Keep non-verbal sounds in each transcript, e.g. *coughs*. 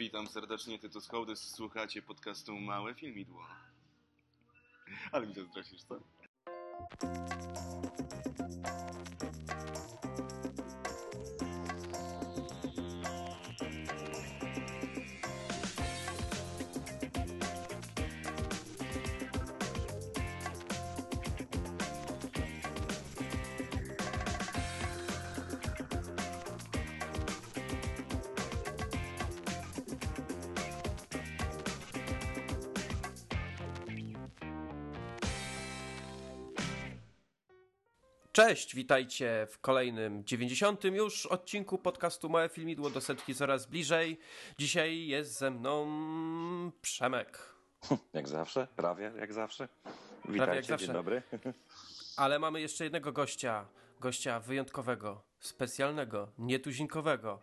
Witam serdecznie, Tytus Hołdys, słuchacie podcastu Małe Filmidło. Ale mi straszysz, co? Cześć, witajcie w kolejnym 90. już odcinku podcastu Małe Filmidło do setki coraz bliżej. Dzisiaj jest ze mną Przemek. *laughs* Jak zawsze, prawie jak zawsze. Witajcie, jak zawsze. dzień dobry. *laughs* Ale mamy jeszcze jednego gościa, gościa wyjątkowego, specjalnego, nietuzinkowego.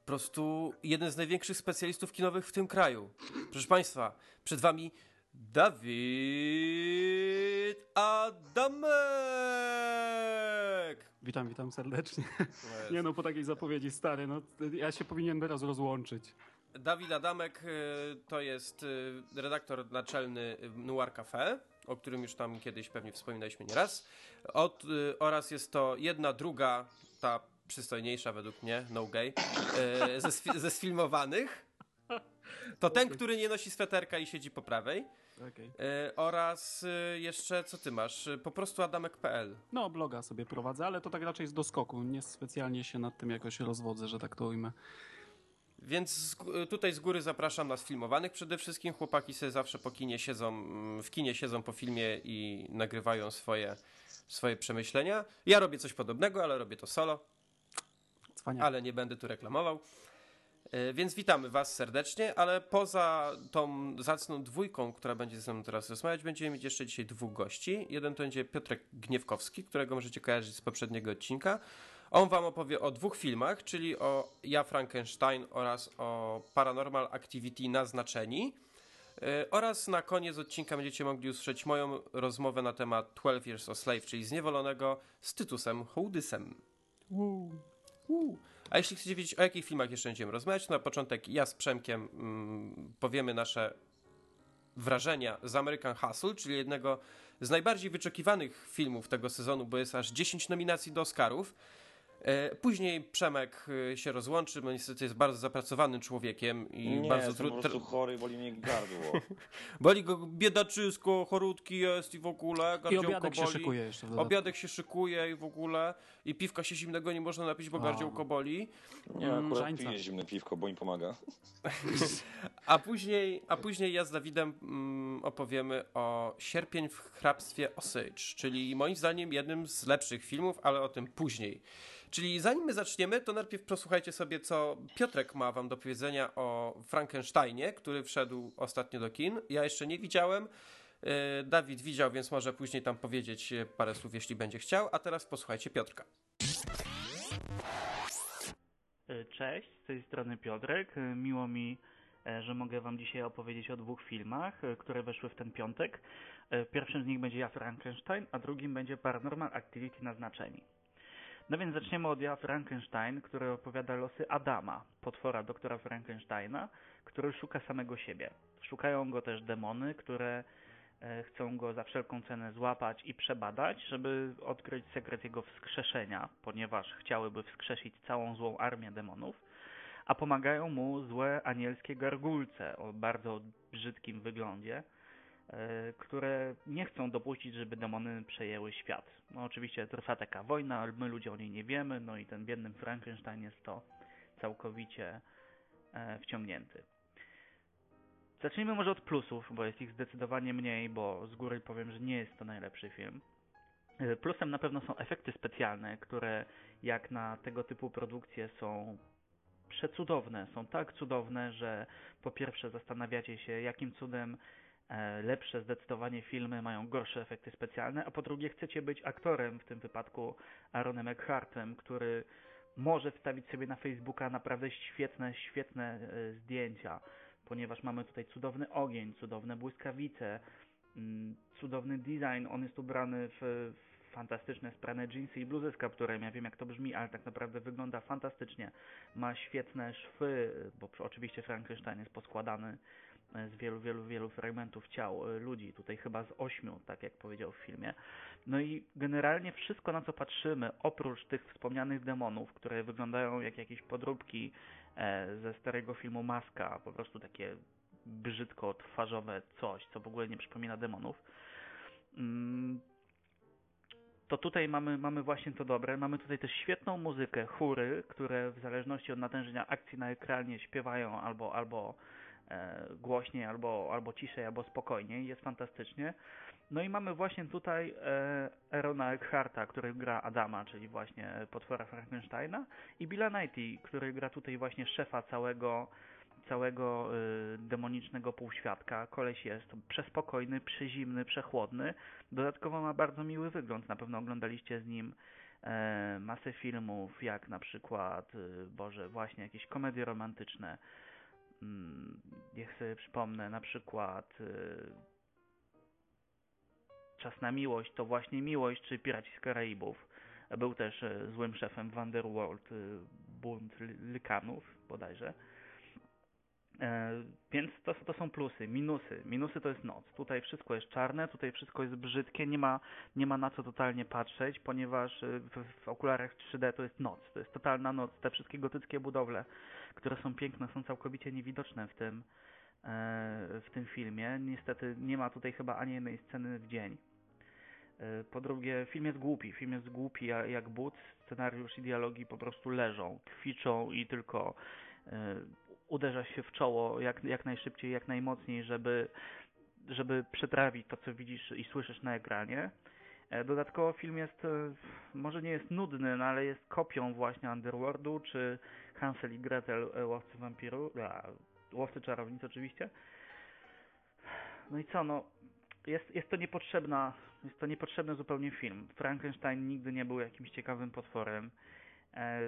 Po prostu jeden z największych specjalistów kinowych w tym kraju. Proszę Państwa, przed Wami Dawid Adamek! Witam, witam serdecznie. Nie no, po takiej zapowiedzi stary, no ja się powinien teraz rozłączyć. Dawid Adamek y, to jest y, redaktor naczelny Noir Cafe, o którym już tam kiedyś pewnie wspominaliśmy nieraz. Od, y, oraz jest to jedna, druga, ta przystojniejsza według mnie, no gay, ze, sfi- ze sfilmowanych. To ten, który nie nosi sweterka i siedzi po prawej. Okay. oraz jeszcze, co ty masz? Po prostu adamek.pl. No, bloga sobie prowadzę, ale to tak raczej z doskoku. Nie specjalnie się nad tym jakoś rozwodzę, że tak to ujmę. Więc tutaj z góry zapraszam nas filmowanych przede wszystkim. Chłopaki sobie zawsze po kinie siedzą, w kinie siedzą po filmie i nagrywają swoje, swoje przemyślenia. Ja robię coś podobnego, ale robię to solo. Cwaniak. Ale nie będę tu reklamował. Więc witamy Was serdecznie, ale poza tą zacną dwójką, która będzie ze mną teraz rozmawiać, będziemy mieć jeszcze dzisiaj dwóch gości. Jeden to będzie Piotrek Gniewkowski, którego możecie kojarzyć z poprzedniego odcinka. On Wam opowie o dwóch filmach, czyli o Ja Frankenstein oraz o Paranormal Activity Naznaczeni. Oraz na koniec odcinka będziecie mogli usłyszeć moją rozmowę na temat 12 Years a Slave, czyli Zniewolonego z Tytusem Hołdysem. Woo. Uh. A jeśli chcecie wiedzieć, o jakich filmach jeszcze będziemy rozmawiać, na początek ja z Przemkiem mm, powiemy nasze wrażenia z American Hustle, czyli jednego z najbardziej wyczekiwanych filmów tego sezonu, bo jest aż 10 nominacji do Oscarów. E, później Przemek e, się rozłączy, bo niestety jest bardzo zapracowanym człowiekiem i nie, bardzo trudno. po prostu chory, boli mnie gardło. *laughs* boli go biedaczysko, chorutki jest i w ogóle. I obiadek boli. się szykuje jeszcze. Obiadek się szykuje i w ogóle. I piwka się zimnego nie można napić, bo gardziołko boli. Nie, akurat Żańca. piję zimne piwko, bo mi pomaga. *laughs* a, później, a później ja z Dawidem mm, opowiemy o Sierpień w hrabstwie Osage, czyli moim zdaniem jednym z lepszych filmów, ale o tym później. Czyli zanim my zaczniemy, to najpierw posłuchajcie sobie, co Piotrek ma wam do powiedzenia o Frankensteinie, który wszedł ostatnio do kin. Ja jeszcze nie widziałem. E, Dawid widział, więc może później tam powiedzieć parę słów, jeśli będzie chciał. A teraz posłuchajcie Piotrka. E, cześć, z tej strony Piotrek. E, miło mi, że mogę Wam dzisiaj opowiedzieć o dwóch filmach, które weszły w ten piątek. Pierwszym z nich będzie Ja Frankenstein, a drugim będzie Paranormal Activity Naznaczeni. No więc zaczniemy od Ja Frankenstein, który opowiada losy Adama, potwora doktora Frankensteina, który szuka samego siebie. Szukają go też demony, które e, chcą go za wszelką cenę złapać i przebadać, żeby odkryć sekret jego wskrzeszenia, ponieważ chciałyby wskrzesić całą złą armię demonów, a pomagają mu złe anielskie gargulce o bardzo brzydkim wyglądzie, które nie chcą dopuścić, żeby demony przejęły świat. No oczywiście trwa taka wojna, ale my ludzie o niej nie wiemy, no i ten biedny Frankenstein jest to całkowicie e, wciągnięty. Zacznijmy może od plusów, bo jest ich zdecydowanie mniej, bo z góry powiem, że nie jest to najlepszy film. E, plusem na pewno są efekty specjalne, które jak na tego typu produkcje są przecudowne. Są tak cudowne, że po pierwsze zastanawiacie się, jakim cudem E, lepsze zdecydowanie filmy mają gorsze efekty specjalne, a po drugie chcecie być aktorem, w tym wypadku Aaronem Eckhartem, który może wstawić sobie na Facebooka naprawdę świetne, świetne e, zdjęcia, ponieważ mamy tutaj cudowny ogień, cudowne błyskawice, mm, cudowny design, on jest ubrany w fantastyczne sprane jeansy i bluzy z kapturem. Ja wiem jak to brzmi, ale tak naprawdę wygląda fantastycznie. Ma świetne szwy, bo oczywiście Frankenstein jest poskładany e, z wielu, wielu, wielu fragmentów ciał e, ludzi, tutaj chyba z ośmiu, tak jak powiedział w filmie. No i generalnie wszystko na co patrzymy, oprócz tych wspomnianych demonów, które wyglądają jak jakieś podróbki e, ze starego filmu Maska, po prostu takie brzydko twarzowe coś, co w ogóle nie przypomina demonów, mm, to tutaj mamy, mamy właśnie to dobre. Mamy tutaj też świetną muzykę, chóry, które w zależności od natężenia akcji na ekranie śpiewają albo, albo e, głośniej, albo, albo ciszej, albo spokojniej. Jest fantastycznie. No i mamy właśnie tutaj e, Erona Eckharta, który gra Adama, czyli właśnie potwora Frankensteina i Billa Knighty, który gra tutaj właśnie szefa całego całego y, demonicznego półświadka. Koleś jest przespokojny, przyzimny, przechłodny. Dodatkowo ma bardzo miły wygląd. Na pewno oglądaliście z nim e, masę filmów, jak na przykład, y, Boże, właśnie jakieś komedie romantyczne. Mm, niech sobie przypomnę, na przykład y, Czas na miłość to właśnie miłość, czy Piraci z Karaibów. Był też e, złym szefem w Underworld, bunt Lykanów bodajże. E, więc to, to są plusy, minusy. Minusy to jest noc. Tutaj wszystko jest czarne, tutaj wszystko jest brzydkie, nie ma, nie ma na co totalnie patrzeć, ponieważ e, w, w okularach 3D to jest noc. To jest totalna noc. Te wszystkie gotyckie budowle, które są piękne, są całkowicie niewidoczne w tym, e, w tym filmie. Niestety nie ma tutaj chyba ani jednej sceny w dzień. Po drugie, film jest głupi. Film jest głupi jak but. Scenariusz i dialogi po prostu leżą, twiczą i tylko uderza się w czoło jak, jak najszybciej, jak najmocniej, żeby, żeby przetrawić to, co widzisz i słyszysz na ekranie. E, dodatkowo film jest, e, może nie jest nudny, no ale jest kopią właśnie Underworldu, czy Hansel i Gretel, e, Łowcy Wampiru, a, Łowcy Czarownic oczywiście. No i co, no, jest, jest to niepotrzebna, jest to niepotrzebny zupełnie film. Frankenstein nigdy nie był jakimś ciekawym potworem. E,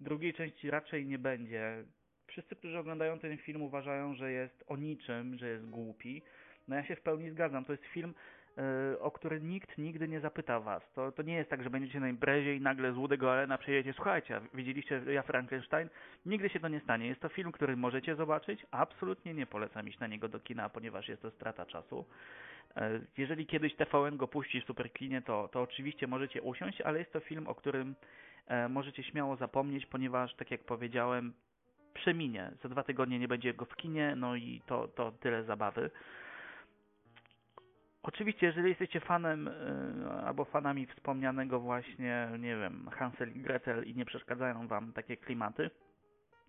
drugiej części raczej nie będzie wszyscy, którzy oglądają ten film uważają, że jest o niczym, że jest głupi. No ja się w pełni zgadzam. To jest film, yy, o który nikt nigdy nie zapyta was. To, to nie jest tak, że będziecie na imprezie i nagle z Łudego Arena przyjedziecie, słuchajcie, widzieliście Ja Frankenstein? Nigdy się to nie stanie. Jest to film, który możecie zobaczyć. Absolutnie nie polecam iść na niego do kina, ponieważ jest to strata czasu. Yy, jeżeli kiedyś TVN go puści w Superkinie, to, to oczywiście możecie usiąść, ale jest to film, o którym yy, możecie śmiało zapomnieć, ponieważ, tak jak powiedziałem, przeminie. Za dwa tygodnie nie będzie go w kinie, no i to, to tyle zabawy. Oczywiście, jeżeli jesteście fanem y, albo fanami wspomnianego właśnie, nie wiem, Hansel i Gretel i nie przeszkadzają wam takie klimaty,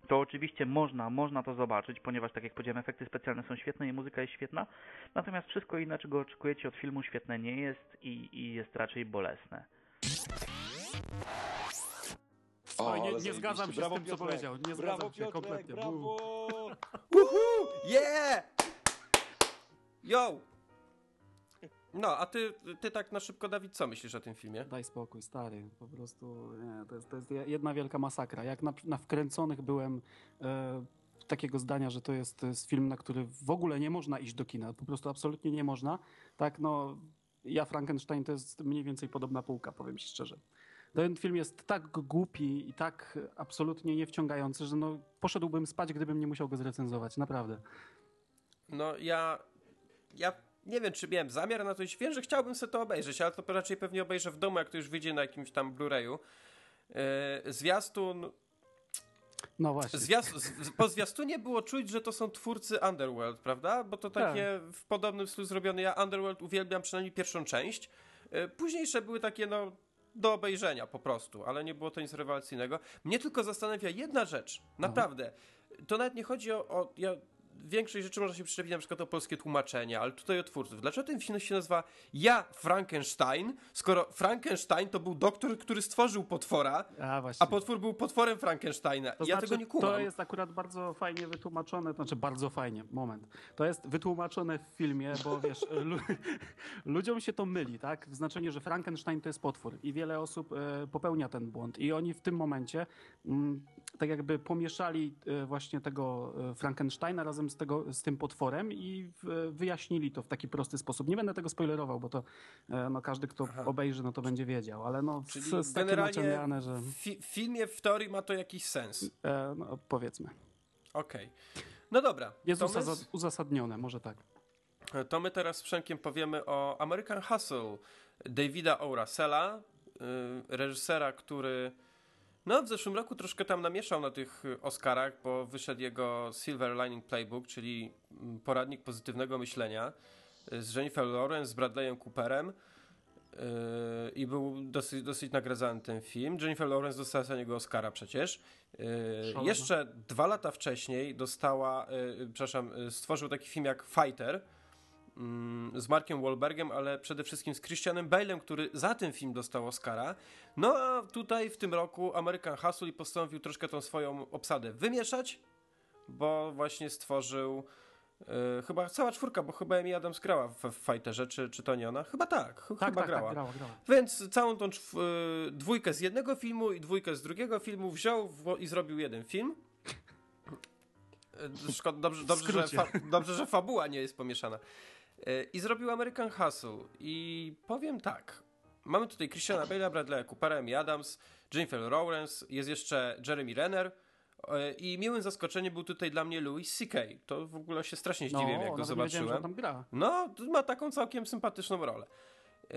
to oczywiście można, można to zobaczyć, ponieważ tak jak powiedziałem, efekty specjalne są świetne i muzyka jest świetna. Natomiast wszystko inne, czego oczekujecie od filmu, świetne nie jest i, i jest raczej bolesne. O, nie, nie zgadzam się brawo, z tym, co powiedział. Nie brawo, zgadzam się kompletnie. Brawo! Woohoo! Yeah! Yo! No, a ty, ty tak na szybko, Dawid, co myślisz o tym filmie? Daj spokój, stary. Po prostu nie, to, jest, to jest jedna wielka masakra. Jak na, na wkręconych byłem e, takiego zdania, że to jest, to jest film, na który w ogóle nie można iść do kina. Po prostu absolutnie nie można. Tak, no, ja Frankenstein to jest mniej więcej podobna półka, powiem ci szczerze. Ten film jest tak głupi i tak absolutnie niewciągający, że no, poszedłbym spać, gdybym nie musiał go zrecenzować, naprawdę. No ja, ja nie wiem, czy miałem zamiar na to iść. Wiem, że chciałbym sobie to obejrzeć, ale to raczej pewnie obejrzę w domu, jak to już wyjdzie na jakimś tam Blu-rayu. Yy, zwiastun... No właśnie. Zwiast, po zwiastunie było czuć, że to są twórcy Underworld, prawda? Bo to takie tak. w podobnym stylu zrobione. Ja Underworld uwielbiam przynajmniej pierwszą część. Yy, późniejsze były takie, no do obejrzenia po prostu, ale nie było to nic rewelacyjnego. Mnie tylko zastanawia jedna rzecz, naprawdę. To nawet nie chodzi o, o ja większej rzeczy można się przyczepić na przykład o polskie tłumaczenia, ale tutaj o twórców. Dlaczego ten film się nazywa Ja Frankenstein, skoro Frankenstein to był doktor, który stworzył potwora, a, a potwór był potworem Frankensteina. To ja znaczy, tego nie kumam. To jest akurat bardzo fajnie wytłumaczone, to znaczy bardzo fajnie, moment. To jest wytłumaczone w filmie, bo *laughs* wiesz, lu ludziom się to myli, tak? W znaczeniu, że Frankenstein to jest potwór i wiele osób e, popełnia ten błąd i oni w tym momencie mm, tak jakby pomieszali e, właśnie tego e, Frankensteina razem z, tego, z tym potworem i wyjaśnili to w taki prosty sposób. Nie będę tego spoilerował, bo to e, no, każdy, kto Aha. obejrzy, no to będzie wiedział, ale no Czyli z, z generalnie że... w fi filmie w teorii ma to jakiś sens. E, no, powiedzmy. Okej. Okay. No dobra. Jest uzasadnione, może tak. To my teraz z Przemkiem powiemy o American Hustle Davida O. Russella, reżysera, który no, w zeszłym roku troszkę tam namieszał na tych y, Oscarach, bo wyszedł jego Silver Lining Playbook, czyli mm, poradnik pozytywnego myślenia y, z Jennifer Lawrence, z Bradleyem Cooperem yy, i był dosyć, dosyć nagradzany ten film. Jennifer Lawrence dostała za niego Oscara przecież. Yy, jeszcze dwa lata wcześniej dostała, przepraszam, stworzył taki film jak Fighter, z Markiem Wahlbergiem, ale przede wszystkim z Christianem Bale'em, który za ten film dostał Oscara. No a tutaj w tym roku American Hustle i postanowił troszkę tą swoją obsadę wymieszać, bo właśnie stworzył yy, chyba cała czwórka, bo chyba Amy Adams grała w, w Fighterze, czy, czy to nie ona? Chyba tak, ch tak chyba tak, grała. Tak, grała, grała. Więc całą tą yy, dwójkę z jednego filmu i dwójkę z drugiego filmu wziął w, i zrobił jeden film. E, szkoda, dobrze, dobrze, że fa, dobrze, że fabuła nie jest pomieszana. I zrobił American Hustle. I powiem tak. Mamy tutaj Christiana Bale'a, Bradley'a Coopera, Amy Adams, Jennifer Lawrence, jest jeszcze Jeremy Renner. E, I miłym zaskoczeniem był tutaj dla mnie Louis C.K. To w ogóle się strasznie no, zdziwiłem, no, jak go zobaczyłem. Że tam gra. No, ma taką całkiem sympatyczną rolę. E,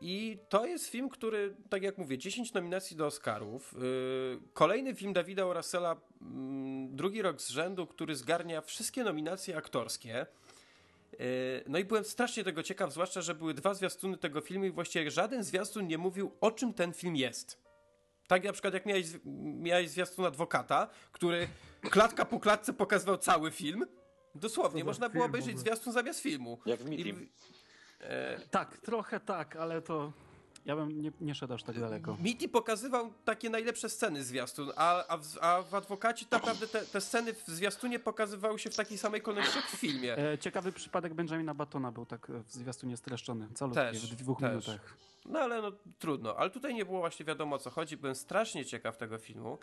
I to jest film, który, tak jak mówię, 10 nominacji do Oscarów. E, kolejny film Davida Russella, mm, drugi rok z rzędu, który zgarnia wszystkie nominacje aktorskie. E, no i byłem strasznie tego ciekaw, zwłaszcza, że były dwa zwiastuny tego filmu i właściwie żaden zwiastun nie mówił, o czym ten film jest. Tak na przykład jak miałeś, miałeś zwiastun adwokata, który klatka po klatce pokazywał cały film. Dosłownie, można było obejrzeć zwiastun zamiast filmu. Jak w. E... Tak, trochę tak, ale to ja bym nie, nie szedł aż tak daleko. Miti pokazywał takie najlepsze sceny zwiastun, a, a, w, a w Adwokacie tak naprawdę te, te, sceny w zwiastunie pokazywały się w takiej samej kolejności jak w filmie. E, ciekawy przypadek Benjamina Batona był tak w zwiastunie streszczony, calutkie, też, w dwóch też. minutach. No ale no trudno, ale tutaj nie było właśnie wiadomo o co chodzi, byłem strasznie ciekaw tego filmu.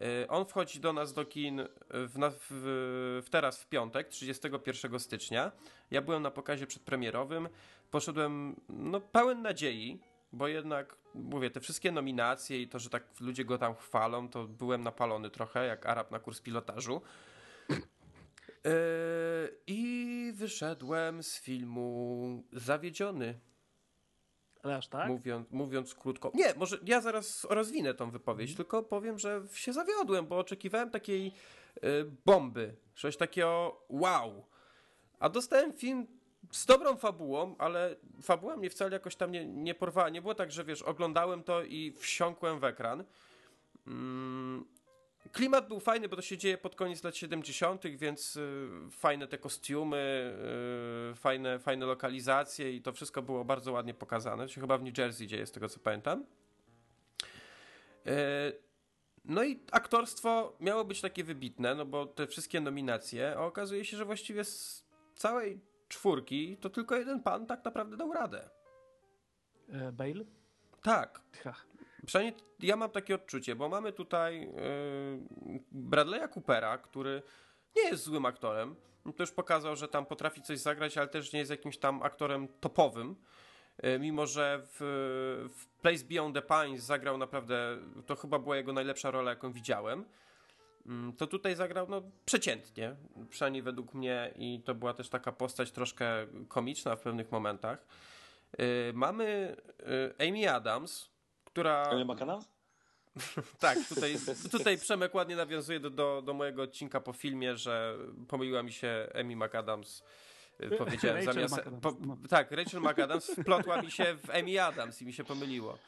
E, on wchodzi do nas do kin w, w, w, teraz w piątek, 31 stycznia. Ja byłem na pokazie przedpremierowym, poszedłem no, pełen nadziei, bo jednak, mówię, te wszystkie nominacje i to, że tak ludzie go tam chwalą, to byłem napalony trochę, jak Arab na kurs pilotażu. Yy, I wyszedłem z filmu zawiedziony. Ale aż tak? Mówiąc, mówiąc krótko. Nie, może ja zaraz rozwinę tą wypowiedź, mm. tylko powiem, że się zawiodłem, bo oczekiwałem takiej y, bomby. Coś takiego wow. A dostałem film z dobrą fabułą, ale fabuła mnie wcale jakoś tam nie, nie porwała. Nie było tak, że wiesz, oglądałem to i wsiąkłem w ekran. Mm, klimat był fajny, bo to się dzieje pod koniec lat 70., więc y, fajne te kostiumy, y, fajne, fajne lokalizacje i to wszystko było bardzo ładnie pokazane. To się chyba w New Jersey dzieje, z tego co pamiętam. Y, no i aktorstwo miało być takie wybitne, no bo te wszystkie nominacje, a okazuje się, że właściwie z całej czwórki, to tylko jeden pan tak naprawdę dał radę. E, Bale? Tak. Ha. Przynajmniej ja mam takie odczucie, bo mamy tutaj yy, Bradley'a Coopera, który nie jest złym aktorem. To już pokazał, że tam potrafi coś zagrać, ale też nie jest jakimś tam aktorem topowym. Yy, mimo, że w, w Place Beyond the Pines zagrał naprawdę, to chyba była jego najlepsza rola, jaką widziałem. Mm, to tutaj zagrał no, przeciętnie, przynajmniej według mnie i to była też taka postać troszkę komiczna w pewnych momentach. Yy, mamy yy, Amy Adams, która... Amy McAdams? *laughs* tak, tutaj, tutaj Przemek ładnie nawiązuje do, do, do, mojego odcinka po filmie, że pomyliła mi się Amy McAdams. Y, powiedziałem Rachel zamiast. Po, no. Tak, Rachel McAdams wplotła mi się w Amy Adams i mi się pomyliło.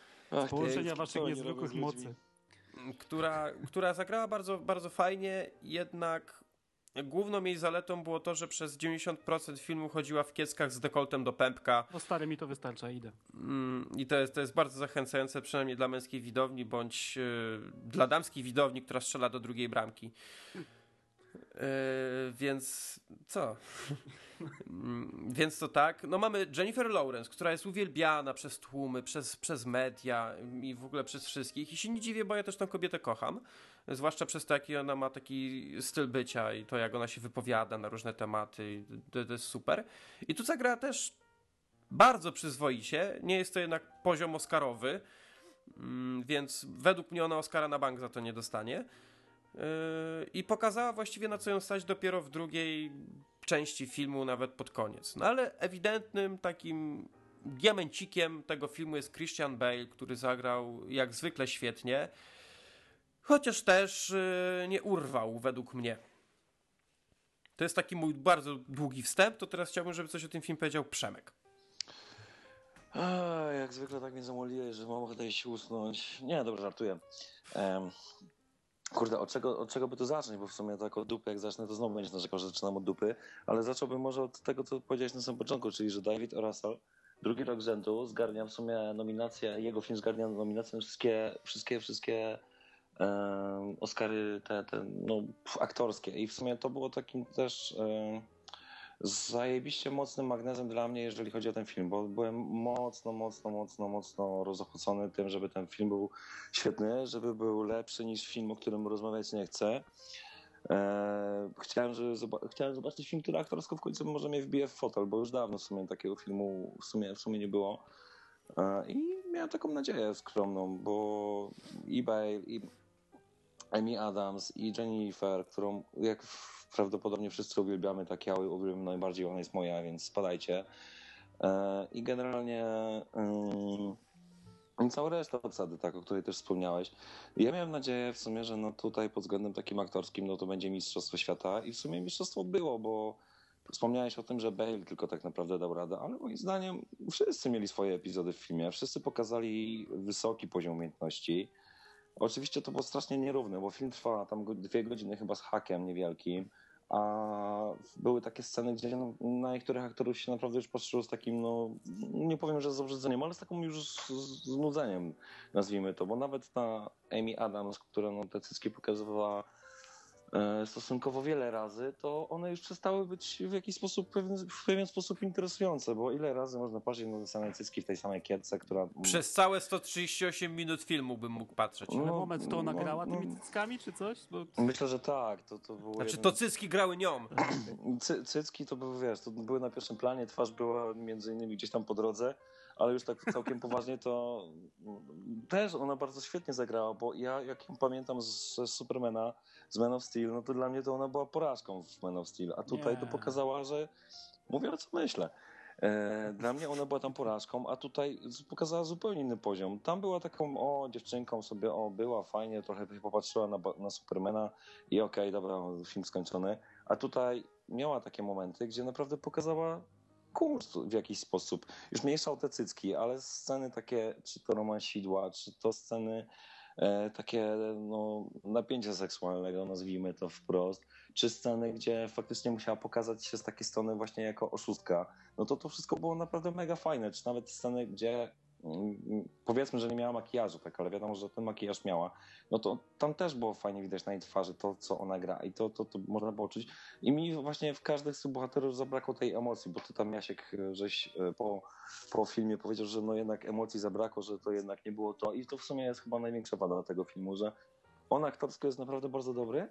Połączenia waszych niezwykłych mocy która, która zagrała bardzo, bardzo fajnie, jednak główną jej zaletą było to, że przez 90% filmu chodziła w kieckach z dekoltem do pępka. No stary, mi to wystarcza, idę. Mm, I to jest, to jest bardzo zachęcające, przynajmniej dla męskiej widowni, bądź yy, dla damskiej widowni, która strzela do drugiej bramki. Yy, więc co? Mm, więc to tak. No mamy Jennifer Lawrence, która jest uwielbiana przez tłumy, przez, przez media i w ogóle przez wszystkich. I się nie dziwię, bo ja też tę kobietę kocham. Zwłaszcza przez to, jaki ona ma taki styl bycia i to, jak ona się wypowiada na różne tematy. To, to jest super. I tu zagra też bardzo przyzwoicie. Nie jest to jednak poziom Oscarowy, mm, więc według mnie ona Oscara na bank za to nie dostanie. Yy, I pokazała właściwie na co ją stać dopiero w drugiej części filmu, nawet pod koniec. No ale ewidentnym takim diamencikiem tego filmu jest Christian Bale, który zagrał jak zwykle świetnie, chociaż też yy, nie urwał według mnie. To jest taki mój bardzo długi wstęp, to teraz chciałbym, żeby coś o tym filmie powiedział Przemek. A, jak zwykle tak mnie zamoliłeś, że mam ochotę się usnąć. Nie, dobrze, żartuję. Um, kurde, od czego, od czego by tu zacząć? Bo w sumie tak od dupy, jak zacznę, to znowu będzie narzekał, że zaczynam od dupy. Ale zacząłbym może od tego, co powiedziałeś na samym początku, czyli że David Orasal drugi rok rzędu zgarnia w sumie nominację, jego film zgarnia nominację wszystkie, wszystkie, wszystkie um, Oscary te, te no, aktorskie. I w sumie to było takim też... Um, zajebiście mocnym magnesem dla mnie, jeżeli chodzi o ten film, bo byłem mocno, mocno, mocno, mocno rozochocony tym, żeby ten film był świetny, żeby był lepszy niż film, o którym rozmawiać nie chcę. Eee, chciałem, żeby, chciałem zobaczyć film, który aktorsko w końcu może mnie wbije w fotel, bo już dawno w sumie takiego filmu w sumie, w sumie nie było. Eee, I miałem taką nadzieję skromną, bo i Bale, i Amy Adams, i Jennifer, którą jak prawdopodobnie wszyscy uwielbiamy, tak ja uwielbiam najbardziej, ona jest moja, więc spadajcie. E, I generalnie i cała reszta obsady, tak, o której też wspomniałeś. Ja miałem nadzieję w sumie, że no tutaj pod względem takim aktorskim, no to będzie Mistrzostwo Świata i w sumie Mistrzostwo było, bo wspomniałeś o tym, że Bale tylko tak naprawdę dał radę, ale moim zdaniem wszyscy mieli swoje epizody w filmie, wszyscy pokazali wysoki poziom umiejętności. Oczywiście to było strasznie nierówne, bo film trwa tam dwie godziny chyba z hakiem niewielkim a były takie sceny, gdzie no, na niektórych aktorów się naprawdę już patrzyło z takim, no nie powiem, że z obrzydzeniem, ale z taką już znudzeniem, nazwijmy to, bo nawet na Amy Adams, która no, te cycki pokazywała stosunkowo wiele razy, to one już przestały być w jakiś sposób, w pewien sposób interesujące, bo ile razy można patrzeć na te same cycki w tej samej kierce, która... Przez całe 138 minut filmu bym mógł patrzeć. No, Ale moment, to ona no, grała no, tymi cyckami, czy coś? Bo... Myślę, że tak. To, to było znaczy, jeden... to cycki grały nią. Cy, cycki to były, wiesz, to były na pierwszym planie, twarz była między innymi gdzieś tam po drodze, ale już tak całkiem poważnie to też ona bardzo świetnie zagrała, bo ja jak ją pamiętam z, Supermana, z Man of Steel, no to dla mnie to ona była porażką w Man of Steel, a tutaj Nie. to pokazała, że mówię o co myślę. E, dla mnie ona była tam porażką, a tutaj pokazała zupełnie inny poziom. Tam była taką, o, dziewczynką sobie, o, była fajnie, trochę popatrzyła na, na Supermana i okej, okay, dobra, film skończony. A tutaj miała takie momenty, gdzie naprawdę pokazała kurs w jakiś sposób. Już mniejsza o te cycki, ale sceny takie, czy to romansidła, czy to sceny e, takie no, napięcia seksualnego, nazwijmy to wprost, czy sceny, gdzie faktycznie musiała pokazać się z takiej strony właśnie jako oszustka, no to to wszystko było naprawdę mega fajne, czy nawet sceny, gdzie powiedzmy, że nie miała makijażu, tak, ale wiadomo, że ten makijaż miała, no to tam też było fajnie widać na jej twarzy to, co ona gra i to, to, to można było czuć. I mi właśnie w każdym z tych bohaterów zabrakło tej emocji, bo ty tam, Jasiek, żeś e, po, po filmie powiedział, że no jednak emocji zabrakło, że to jednak nie było to i to w sumie jest chyba największa wada tego filmu, że on aktorsko jest naprawdę bardzo dobry,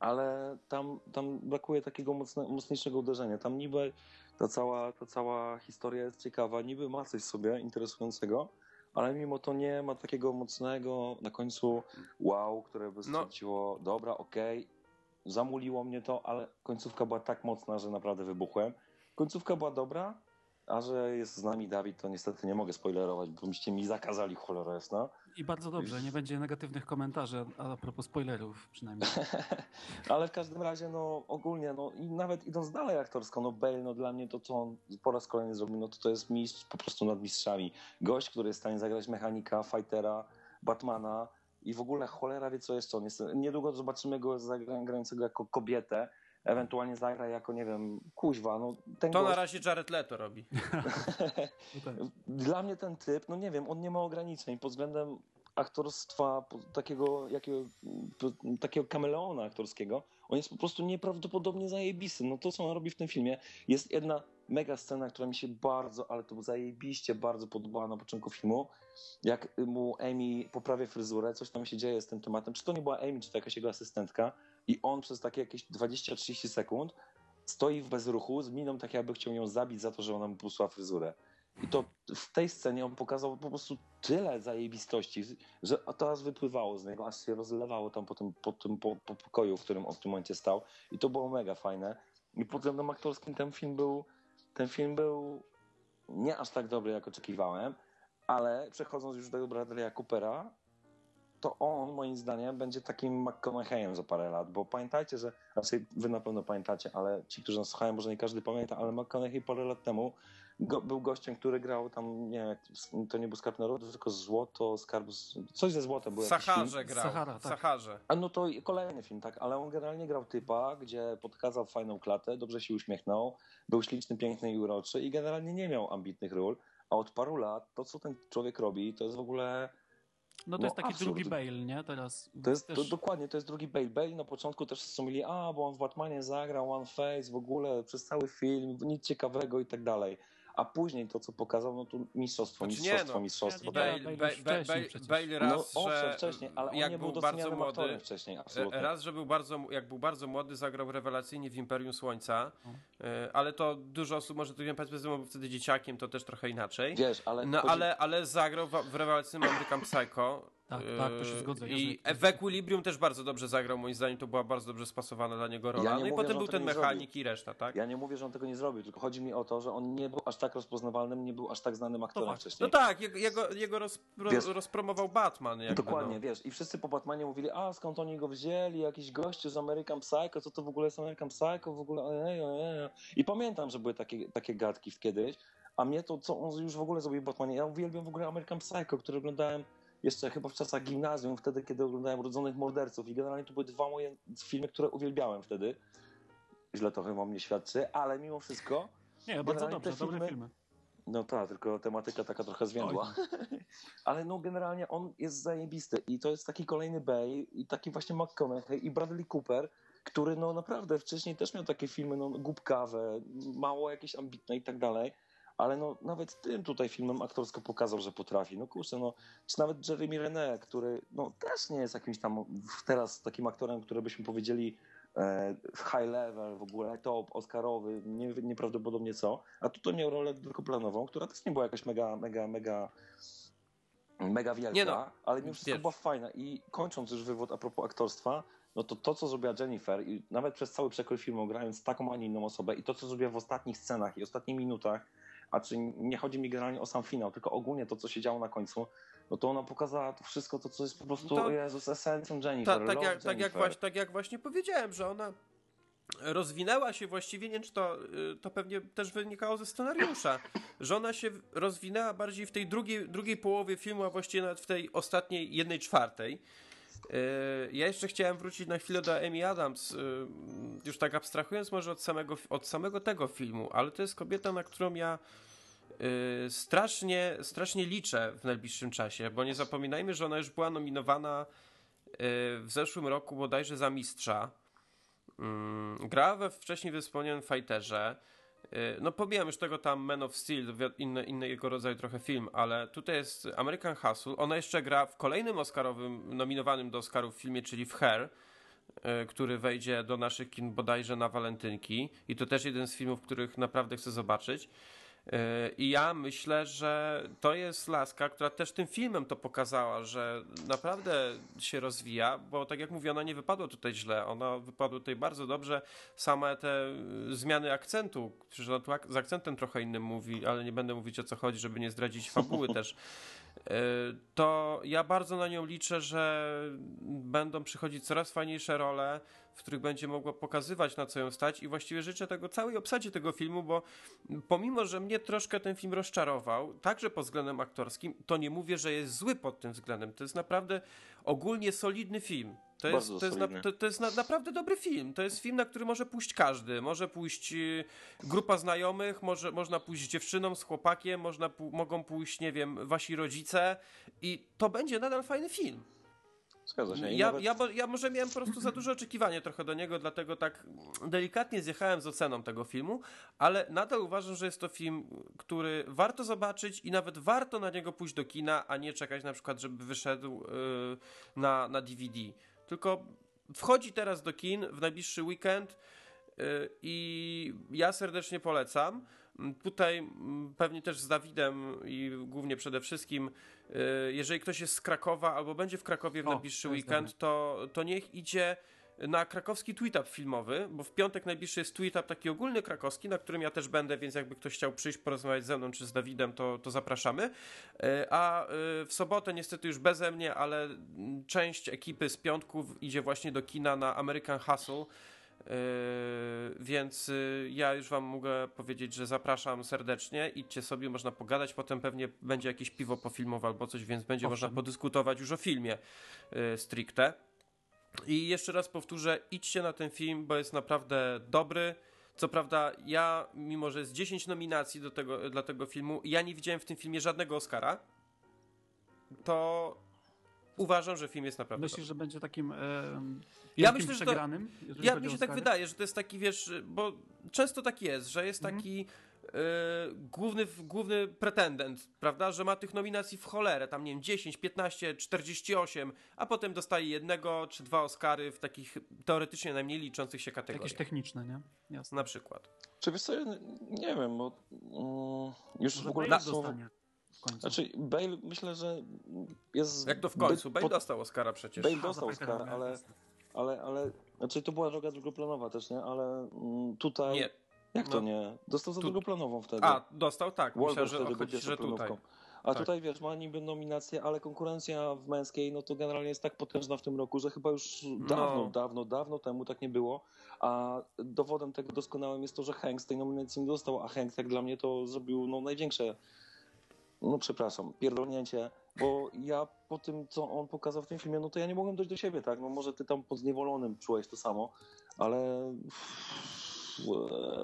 ale tam, tam brakuje takiego mocne, mocniejszego uderzenia. Tam niby ta cała, ta cała historia jest ciekawa, niby ma coś sobie interesującego, ale mimo to nie ma takiego mocnego na końcu wow, które by stwierdziło, no. dobra, okej, okay, zamuliło mnie to, ale końcówka była tak mocna, że naprawdę wybuchłem. Końcówka była dobra, a że jest z nami Dawid, to niestety nie mogę spoilerować, bo byście mi zakazali cholera jasna. I bardzo dobrze, nie będzie negatywnych komentarzy a propos spoilerów przynajmniej. *laughs* Ale w każdym razie, no ogólnie, no i nawet idąc dalej aktorsko, no Bale, no dla mnie to, co on po raz kolejny zrobił, no to to jest mistrz po prostu nad mistrzami. Gość, który jest w stanie zagrać mechanika, fightera, Batmana i w ogóle cholera wie co jeszcze on jest. Niedługo zobaczymy go zagrającego jako kobietę, ewentualnie zagra jako, nie wiem, kuźwa. No, ten to gość... na razie Jared Leto robi. *laughs* Dla mnie ten typ, no nie wiem, on nie ma ograniczeń pod względem aktorstwa takiego, jakiego, takiego kameleona aktorskiego. On jest po prostu nieprawdopodobnie zajebisty. No to, co on robi w tym filmie, jest jedna mega scena, która mi się bardzo, ale to zajebiście bardzo podobała na początku filmu. Jak mu Amy poprawia fryzurę, coś tam się dzieje z tym tematem. Czy to nie była Amy, czy to jakaś jego asystentka. I on przez takie jakieś 20-30 sekund stoi w bezruchu z miną tak jakby chciał ją zabić za to, że ona mu pusła fryzurę. I to w tej scenie on pokazał po prostu tyle zajebistości, że to aż wypływało z niego, aż się rozlewało tam po tym, po tym po, po pokoju, w którym on w tym momencie stał. I to było mega fajne. I pod względem aktorskim ten film był, ten film był nie aż tak dobry, jak oczekiwałem, ale przechodząc już do Bradley'a Coopera, to on moim zdaniem będzie takim McConaugheyem za parę lat, bo pamiętajcie, że raczej wy na pewno pamiętacie, ale ci, którzy nas słuchają, może nie każdy pamięta, ale McConaughey parę lat temu go, był gościem, który grał tam, nie wiem, to nie był Skarb Narodu, tylko Złoto, Skarb, coś ze złotem był W jakiś film. Saharze grał. Sahara, tak. Saharze. A no to i kolejny film, tak, ale on generalnie grał typa, gdzie podkazał fajną klatę, dobrze się uśmiechnął, był śliczny, piękny i uroczy i generalnie nie miał ambitnych ról, a od paru lat to, co ten człowiek robi, to jest w ogóle No to No, jest taki absurd. drugi Bale, nie? Teraz To jest, też... to, dokładnie, to jest drugi Bale. Bale na początku też wszyscy mówili, a bo on w Batmanie zagrał One Face w ogóle przez cały film, nic ciekawego i tak dalej. A później to, co pokazał, no to mistrzostwo, Znaczy nie, mistrzostwo, no. mistrzostwo. Nie tak. Bale. Bale No raz, owszem, że wcześniej, ale on jak nie był był bardzo młody, wcześniej, E, absolutnie. Raz, że był bardzo, jak był bardzo młody, zagrał rewelacyjnie w Imperium Słońca, No. e, ale to dużo osób może to nie był wtedy dzieciakiem, to też trochę inaczej. Wiesz, ale, No chodzi- ale, ale zagrał w, w rewelacyjnym American Psycho. Tak, tak, to się zgodzę. I Jezu, w Equilibrium też bardzo dobrze zagrał, moim zdaniem to była bardzo dobrze spasowana dla niego rola. Ja nie no i mówię, potem że on był ten mechanik i reszta, tak? ja nie mówię, że on tego nie zrobił, tylko chodzi mi o to, że on nie był aż tak rozpoznawalnym, nie był aż tak znanym aktorem fakt. wcześniej. No tak, jego, jego, roz, Wiesz- rozpromował Batman. Jakby, Dokładnie, no. wiesz, i wszyscy po Batmanie mówili, a skąd oni go wzięli, jakiś gościu z American Psycho, co to w ogóle jest American Psycho, w ogóle, ojej, ojej. I pamiętam, że były takie, takie gadki kiedyś, a mnie to, co on już w ogóle zrobił w Batmanie, ja uwielbiam w ogóle American Psycho, który oglądałem jeszcze chyba w czasach gimnazjum, wtedy, kiedy oglądałem Rodzonych Morderców i generalnie to były dwa moje filmy, które uwielbiałem wtedy. Źle to chyba mnie świadczy, ale mimo wszystko, Nie, bardzo dobrze, te dobre filmy- filmy. no tak, tylko tematyka taka trochę zwiędła. *laughs* Ale no generalnie on jest zajebisty i to jest taki kolejny Bay i taki właśnie McConaughey i Bradley Cooper, który no naprawdę wcześniej też miał takie filmy no głupkawe, mało jakieś ambitne i tak dalej, ale no nawet tym tutaj filmem aktorsko pokazał, że potrafi. No kurczę, no czy nawet Jeremy Renner, który no też nie jest jakimś tam teraz takim aktorem, który byśmy powiedzieli e, high level, w ogóle top, oscarowy, nie, nieprawdopodobnie co, a tutaj miał rolę drugioplanową, która też nie była jakaś mega, mega, mega mega wielka, Nie no, ale mimo wszystko wiesz. była fajna i kończąc już wywód a propos aktorstwa, no to to, co zrobiła Jennifer i nawet przez cały przekrój filmu grając taką, a nie inną osobę i to, co zrobiła w ostatnich scenach i ostatnich minutach, a czy nie chodzi mi generalnie o sam finał, tylko ogólnie to, co się działo na końcu, no to ona pokazała to wszystko, to, co jest po prostu, To- o Jezus, esencją Ta, Jennifer, tak, love jak, tak, jak Jennifer. właśnie, tak jak właśnie powiedziałem, że ona rozwinęła się właściwie, nie wiem czy to, y, to pewnie też wynikało ze scenariusza, *laughs* że ona się rozwinęła bardziej w tej drugiej, drugiej połowie filmu, a właściwie nawet w tej ostatniej jednej czwartej. Y, Ja jeszcze chciałem wrócić na chwilę do Amy Adams, y, już tak abstrahując może od samego, od samego tego filmu, ale to jest kobieta, na którą ja y, strasznie, strasznie liczę w najbliższym czasie, bo nie zapominajmy, że ona już była nominowana w zeszłym roku bodajże za mistrza. Mm, Grała we wcześniej wspomnianym Fighterze. Y, No pomijam już tego tam Man of Steel, inny, inny jego rodzaj trochę film, ale tutaj jest American Hustle. Ona jeszcze gra w kolejnym Oscarowym, nominowanym do Oscarów filmie, czyli w Hair, y, który wejdzie do naszych kin bodajże na walentynki. I to też jeden z filmów, których naprawdę chcę zobaczyć. I ja myślę, że to jest laska, która też tym filmem to pokazała, że naprawdę się rozwija, bo tak jak mówię, ona nie wypadła tutaj źle, ona wypadła tutaj bardzo dobrze. Same te y, zmiany akcentu, przecież ona tu z akcentem trochę innym mówi, ale nie będę mówić o co chodzi, żeby nie zdradzić fabuły *laughs* też. Y, To ja bardzo na nią liczę, że będą przychodzić coraz fajniejsze role w których będzie mogła pokazywać na co ją stać i właściwie życzę tego całej obsadzie tego filmu, bo pomimo, że mnie troszkę ten film rozczarował, także pod względem aktorskim, to nie mówię, że jest zły pod tym względem. To jest naprawdę ogólnie solidny film. To jest, to jest, na, to, to jest na, naprawdę dobry film. To jest film, na który może pójść każdy. Może pójść y, grupa znajomych, może, można pójść z dziewczyną, z chłopakiem, można, mogą pójść, nie wiem, wasi rodzice i to będzie nadal fajny film. Zgadza się. Ja, nawet... ja, ja może miałem po prostu za duże oczekiwanie trochę do niego, dlatego tak delikatnie zjechałem z oceną tego filmu, ale nadal uważam, że jest to film, który warto zobaczyć i nawet warto na niego pójść do kina, a nie czekać na przykład, żeby wyszedł yy, na, na DVD. Tylko wchodzi teraz do kin w najbliższy weekend yy, i ja serdecznie polecam. Tutaj mm, pewnie też z Dawidem i głównie przede wszystkim, y, jeżeli ktoś jest z Krakowa albo będzie w Krakowie w o, najbliższy weekend, to, to niech idzie na krakowski tweetup filmowy, bo w piątek najbliższy jest tweetup taki ogólny krakowski, na którym ja też będę, więc jakby ktoś chciał przyjść porozmawiać ze mną czy z Dawidem, to, to zapraszamy. Y, a y, w sobotę niestety już beze mnie, ale mm, część ekipy z piątków idzie właśnie do kina na American Hustle, więc yy, ja już wam mogę powiedzieć, że zapraszam serdecznie, idźcie sobie, można pogadać, potem pewnie będzie jakieś piwo pofilmowe albo coś, więc będzie Owszem. można podyskutować już o filmie yy, stricte. I jeszcze raz powtórzę, idźcie na ten film, bo jest naprawdę dobry. Co prawda, ja, mimo że jest 10 nominacji do tego, dla tego filmu, ja nie widziałem w tym filmie żadnego Oscara. To uważam, że film jest naprawdę. Myślisz, dobry. że będzie takim. E, ja myślę, że to, ja mi się tak wydaje, że to jest taki, wiesz, bo często tak jest, że jest mhm. taki yy, główny, główny pretendent, prawda, że ma tych nominacji w cholerę, tam nie wiem, 10, 15, 48, a potem dostaje jednego czy dwa Oscary w takich teoretycznie najmniej liczących się kategoriach. Jakieś techniczne, nie? Jasne. Na przykład. Czy wiesz co, nie wiem, bo um, już Może w ogóle... Na, dostanie. W końcu. Znaczy, Bale myślę, że jest. Jak to w końcu? Bale pod... dostał Oscara przecież. Bale dostał Oscara, ale, ale, ale. Znaczy, to była droga drugoplanowa też, nie? Ale mm, tutaj. Nie. Jak to no. nie? Dostał za tu... drugoplanową wtedy. A, dostał tak. Myślę, że chodzi, że tutaj. A tak. tutaj wiesz, ma niby nominację, ale konkurencja w męskiej, no to generalnie jest tak potężna w tym roku, że chyba już dawno, no. dawno, dawno temu tak nie było. A dowodem tego doskonałym jest to, że Hanks tej nominacji nie dostał, a Hanks jak dla mnie to zrobił no, największe no przepraszam, pierdolnięcie, bo ja po tym, co on pokazał w tym filmie, no to ja nie mogłem dojść do siebie, tak? No może ty tam pod zniewolonym czułeś to samo, ale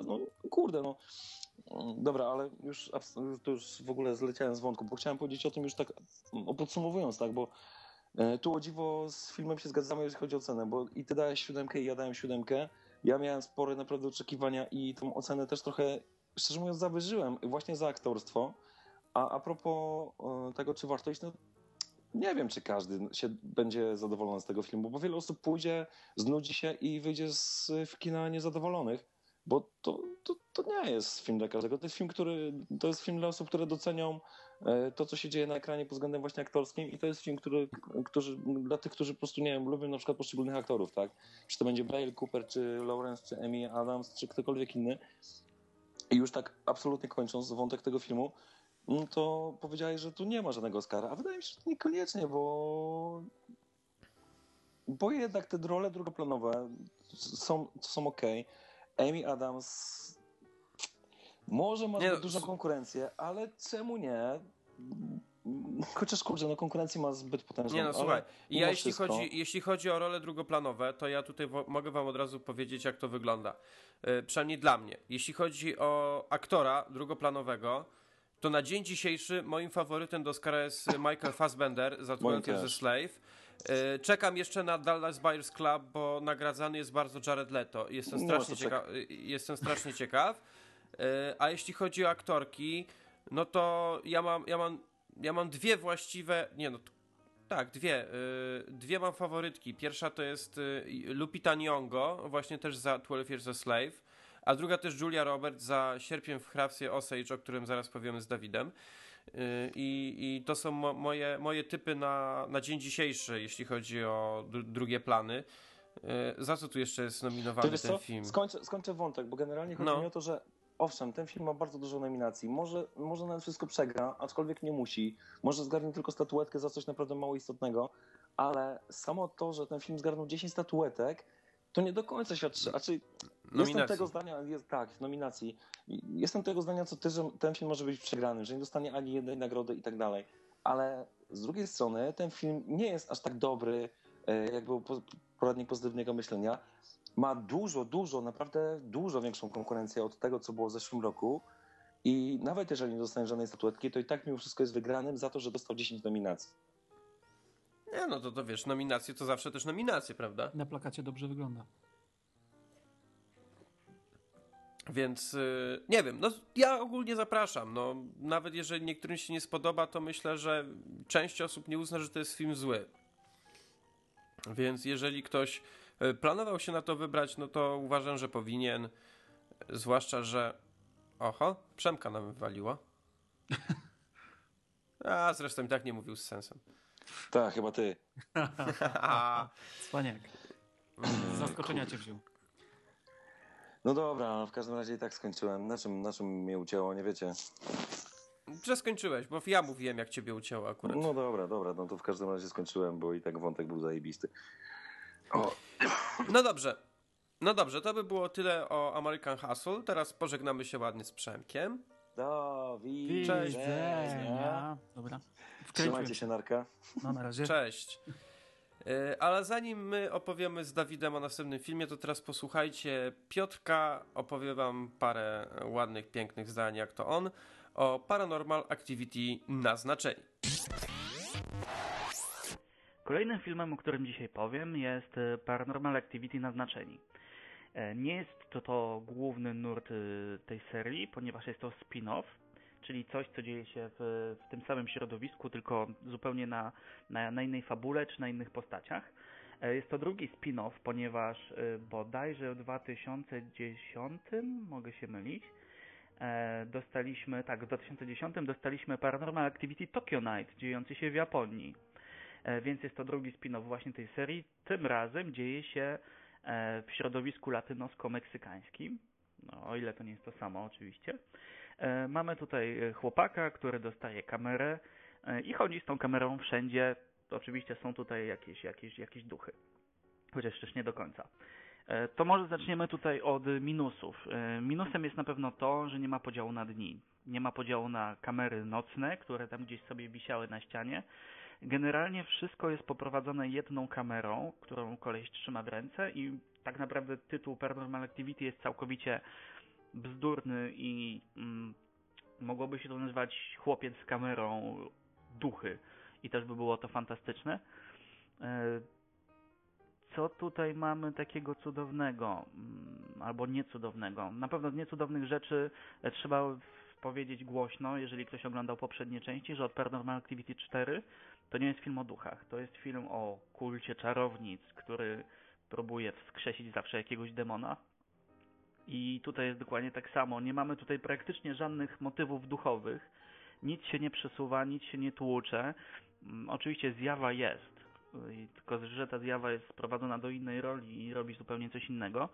no kurde, no. Dobra, ale już, to już w ogóle zleciałem z wątku, bo chciałem powiedzieć o tym już tak podsumowując, tak, bo e, tu o dziwo z filmem się zgadzamy, jeśli chodzi o cenę, bo i ty dałeś siódemkę i ja dałem siódemkę. Ja miałem spore naprawdę oczekiwania i tą ocenę też trochę, szczerze mówiąc, zawyżyłem właśnie za aktorstwo. A a propos e, tego, czy warto iść, no nie wiem, czy każdy się będzie zadowolony z tego filmu, bo wiele osób pójdzie, znudzi się i wyjdzie z kina niezadowolonych, bo to, to, to nie jest film dla każdego. To jest film, który, to jest film dla osób, które docenią e, to, co się dzieje na ekranie pod względem właśnie aktorskim i to jest film, który, którzy, dla tych, którzy po prostu, nie wiem, lubią na przykład poszczególnych aktorów, tak? Czy to będzie Bale Cooper, czy Lawrence, czy Amy Adams, czy ktokolwiek inny. I już tak absolutnie kończąc wątek tego filmu, no to powiedziałeś, że tu nie ma żadnego Oscara, a wydaje mi się, że niekoniecznie, bo bo jednak te role drugoplanowe są, są ok. Amy Adams może ma nie, dużą konkurencję, ale czemu nie? Chociaż kurczę, no konkurencji ma zbyt potężną. Nie no, słuchaj, ja jeśli chodzi, jeśli chodzi o role drugoplanowe, to ja tutaj mogę wam od razu powiedzieć, jak to wygląda. Yy, przynajmniej dla mnie. Jeśli chodzi o aktora drugoplanowego, to na dzień dzisiejszy moim faworytem do Oscara jest Michael Fassbender za 12 Years a Slave. E, czekam jeszcze na Dallas Buyers Club, bo nagradzany jest bardzo Jared Leto. Jestem strasznie, cieka jestem strasznie ciekaw. E, a jeśli chodzi o aktorki, no to ja mam, ja mam, ja mam dwie właściwe, nie no, tak, dwie. E, dwie mam faworytki. Pierwsza to jest Lupita Nyong'o, właśnie też za 12 Years a Slave a druga też Julia Roberts za Sierpiem w hrabstwie Osage, o którym zaraz powiemy z Dawidem. Y, I, i to są mo, moje, moje typy na, na dzień dzisiejszy, jeśli chodzi o drugie plany. Y, za co tu jeszcze jest nominowany ten co? film? Skończę, skończę wątek, bo generalnie chodzi no. mi o to, że owszem, ten film ma bardzo dużo nominacji. Może, może nawet wszystko przegra, aczkolwiek nie musi. Może zgarnie tylko statuetkę za coś naprawdę mało istotnego, ale samo to, że ten film zgarnął 10 statuetek, to nie do końca świadczy. Znaczy, jestem tego zdania, jest, tak, w nominacji. Jestem tego zdania, co ty, że ten film może być przegrany, że nie dostanie ani jednej nagrody i tak dalej. Ale z drugiej strony ten film nie jest aż tak dobry, e, jak był po- poradnik pozytywnego myślenia. Ma dużo, dużo, naprawdę dużo większą konkurencję od tego, co było w zeszłym roku. I nawet jeżeli nie dostanie żadnej statuetki, to i tak mimo wszystko jest wygranym za to, że dostał 10 nominacji. Nie, no to, to wiesz, nominacje to zawsze też nominacje, prawda? Na plakacie dobrze wygląda. Więc y, nie wiem, no ja ogólnie zapraszam. No, nawet jeżeli niektórym się nie spodoba, to myślę, że część osób nie uzna, że to jest film zły. Więc jeżeli ktoś y, planował się na to wybrać, no to uważam, że powinien. Zwłaszcza, że. Oho, Przemka nam wywaliło. *laughs* A zresztą i tak nie mówił z sensem. Tak, chyba ty. *laughs* Cwaniak. Z zaskoczenia cię wziął. No dobra, no w każdym razie i tak skończyłem. Na czym, na czym mnie ucięło, nie wiecie? Że skończyłeś, bo ja mówiłem, jak ciebie ucięło akurat. No dobra, dobra, no to w każdym razie skończyłem, bo i tak wątek był zajebisty. O, No dobrze. No dobrze, to by było tyle o American Hustle. Teraz pożegnamy się ładnie z Przemkiem. Do Cześć. widzenia. Dobra. Trzymajcie się, narka. No na razie. Cześć. Y, Ale zanim my opowiemy z Dawidem o następnym filmie, to teraz posłuchajcie Piotrka. Opowie wam parę ładnych, pięknych zdań, jak to on, o Paranormal Activity naznaczeni. Kolejnym filmem, o którym dzisiaj powiem, jest e, Paranormal Activity Naznaczeni. E, Nie jest to to główny nurt e, tej serii, ponieważ jest to spin-off, czyli coś, co dzieje się w, w tym samym środowisku, tylko zupełnie na, na, na innej fabule czy na innych postaciach. E, Jest to drugi spin-off, ponieważ e, bodajże w 2010, mogę się mylić, e, dostaliśmy, tak, w 2010 dostaliśmy Paranormal Activity Tokyo Night, dziejący się w Japonii. E, Więc jest to drugi spin-off właśnie tej serii. Tym razem dzieje się e, w środowisku latynosko-meksykańskim. No, o ile to nie jest to samo, oczywiście. E, Mamy tutaj e, chłopaka, który dostaje kamerę e, i chodzi z tą kamerą wszędzie. Oczywiście są tutaj jakieś, jakieś, jakieś duchy. Chociaż też nie do końca. E, To może zaczniemy tutaj od minusów. E, Minusem jest na pewno to, że nie ma podziału na dni. Nie ma podziału na kamery nocne, które tam gdzieś sobie wisiały na ścianie. Generalnie wszystko jest poprowadzone jedną kamerą, którą koleś trzyma w ręce i tak naprawdę tytuł Paranormal Activity jest całkowicie bzdurny i mm, mogłoby się to nazywać chłopiec z kamerą duchy i też by było to fantastyczne. E, Co tutaj mamy takiego cudownego mm, albo niecudownego? Na pewno z niecudownych rzeczy e, trzeba powiedzieć głośno, jeżeli ktoś oglądał poprzednie części, że od Paranormal Activity 4 to nie jest film o duchach, to jest film o kulcie czarownic, który próbuje wskrzesić zawsze jakiegoś demona. I tutaj jest dokładnie tak samo. Nie mamy tutaj praktycznie żadnych motywów duchowych. Nic się nie przesuwa, nic się nie tłucze. Mm, Oczywiście zjawa jest, tylko że ta zjawa jest sprowadzona do innej roli i robi zupełnie coś innego.